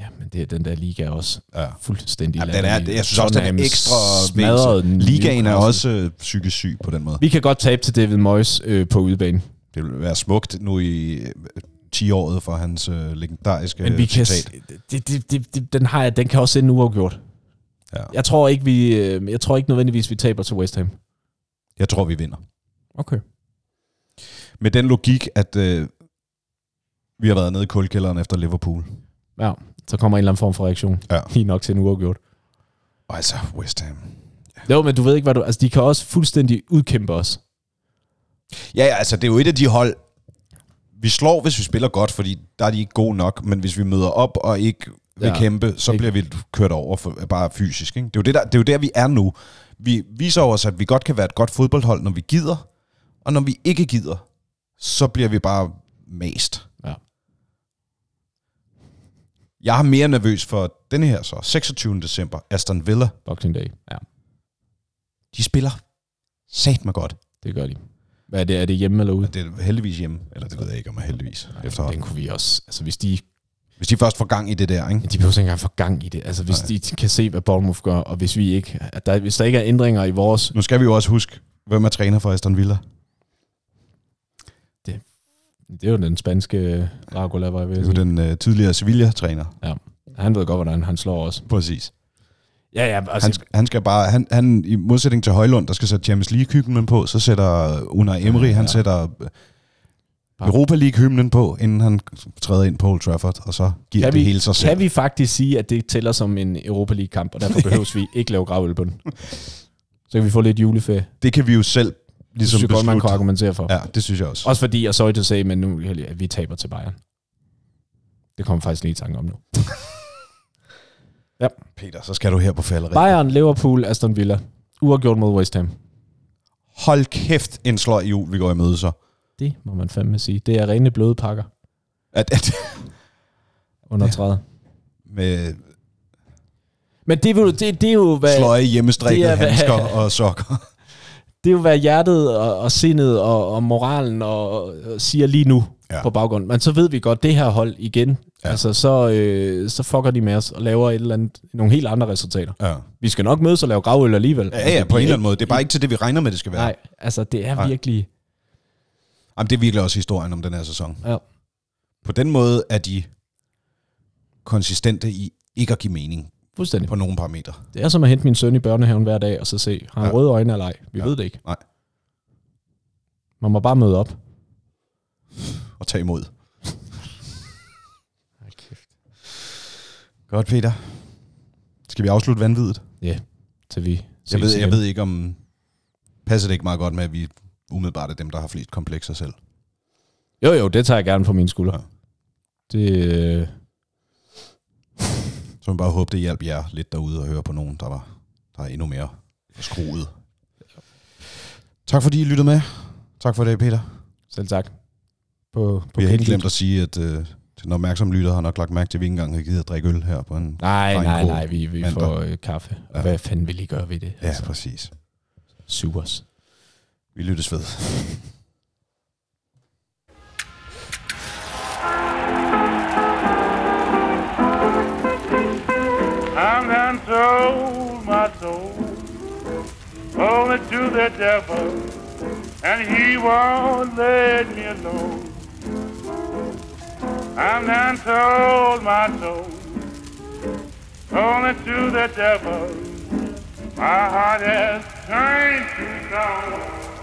Ja, men det, den der liga er også Ja. fuldstændig Ja, den er, jeg synes også, den er ekstra den Ligaen er også øh, psykisk syg på den måde. Vi kan godt tabe til David Moyes øh, på udebane. Det vil være smukt nu i øh, 10-året for hans øh, legendariske Men vi kan, det, det, det, det, den, har jeg, den kan også ende uafgjort. Ja. Jeg tror ikke, vi, øh, jeg tror ikke nødvendigvis, vi taber til West Ham. Jeg tror, vi vinder. Okay. Med den logik, at øh, vi har været nede i kulkælderen efter Liverpool. Ja, så kommer en eller anden form for reaktion. Ja. Lige nok til en uafgjort. Og altså, West Ham. Jo, men du ved ikke, hvad du... Altså, de kan også fuldstændig udkæmpe os. Ja, ja, altså det er jo et af de hold, vi slår, hvis vi spiller godt, fordi der er de ikke gode nok, men hvis vi møder op og ikke vil Ja, ja, kæmpe, så ikke. bliver vi kørt over for, bare fysisk. Ikke? Det, er jo det, der, det er jo der, vi er nu. Vi viser os, at vi godt kan være et godt fodboldhold, når vi gider, og når vi ikke gider, så bliver vi bare mast. Ja. Jeg er mere nervøs for denne her så, 26. december, Aston Villa. Boxing Day. Ja, De spiller sat med godt. det gør de. Hvad er det? Er det hjemme eller ude? Det er heldigvis hjemme, eller det ved jeg ikke om er heldigvis efterhånden. Den kunne vi også... Altså, hvis de... Hvis de først får gang i det der, ikke? Men de behøver ikke engang få gang i det. Altså, hvis Nej. de kan se, hvad Bournemouth gør, og hvis, vi ikke, at der, hvis der ikke er ændringer i vores... Nu skal vi jo også huske, hvem er træner for Aston Villa? Det, er jo den spanske Dracula, var jeg ved Det er jo den uh, tidligere Sevilla-træner. Ja. Han ved godt, hvordan han slår os. Præcis. Ja, ja. Altså, Han, sk- han skal bare, han, han, i modsætning til Højlund, der skal sætte Champions League-hymnen på, så sætter Unai Emery, Ja, han ja. sætter øh, Europa League-hymnen på, inden han træder ind på Old Trafford, og så giver kan det vi, hele sig selv. kan vi faktisk sige, at det tæller som en Europa League-kamp, og derfor behøves vi ikke lave gravøl på den. Så kan vi få lidt juleferie. Det kan vi jo selv ligesom synes jeg godt, man kunne argumentere for. Ja, det synes jeg også. Også fordi, og sorry to say, men nu at vi taber til Bayern. Det kommer faktisk lige i tanke om nu. Peter, så skal du her på falderæb. Bayern, Liverpool, Aston Villa. Uafgjort mod West Ham. Hold kæft, en sløj jul, vi går i møde så. Det må man fandme sige. Det er rene bløde pakker At, at, under Ja. træet. med Men det, det, det er jo, hvad, sløje hvad- handsker og sokker. Det er jo, hvad hjertet og, og sindet og, og moralen og, og siger lige nu Ja. ja. på baggrund. Men så ved vi godt, det her hold igen, Ja. ja. altså så, øh, så fucker de med os og laver et eller andet, nogle helt andre resultater. Ja. Vi skal nok mødes og lave gravøl alligevel. Ja, ja, på en eller anden måde. Det er bare ikke til det, vi regner med, det skal være. Nej, altså det er Nej. virkelig... Jamen, det er virkelig også historien om den her sæson. Ja. På den måde er de konsistente i ikke at give mening Fuldstændig. på nogle parametre. Det er som at hente min søn i børnehaven hver dag, og så se, har han Ja. ja. røde øjne eller ej? Vi Ja. ja. ved det ikke. Nej. Man må bare møde op. Og tage imod. Godt, Peter. Skal vi afslutte vanviddet? Til vi Jeg ved, jeg ved ikke, om... Passer det ikke meget godt med, at vi umiddelbart er dem, der har flest komplekser selv? Jo, jo, det tager jeg gerne på mine skuldre. Ja. Det, øh, Så vi bare håbe, det hjælper jer lidt derude og høre på nogen, der, var, der er endnu mere skruet. Tak fordi I lyttede med. Tak for det, Peter. selv tak. På, på Vi har helt glemt at sige, at øh, den opmærksomme lytter har nok lagt mærke til, at vi ikke engang har givet at drikke øl her på en... Nej, nej, nej, vi, vi mandag. får øh, kaffe. Ja. Hvad fanden vil I gøre ved det? Ja, præcis. Supers. Vi lyttes ved. Sold my soul only to the devil, and he won't let me alone. I'm done sold my soul only to the devil. My heart has turned to stone.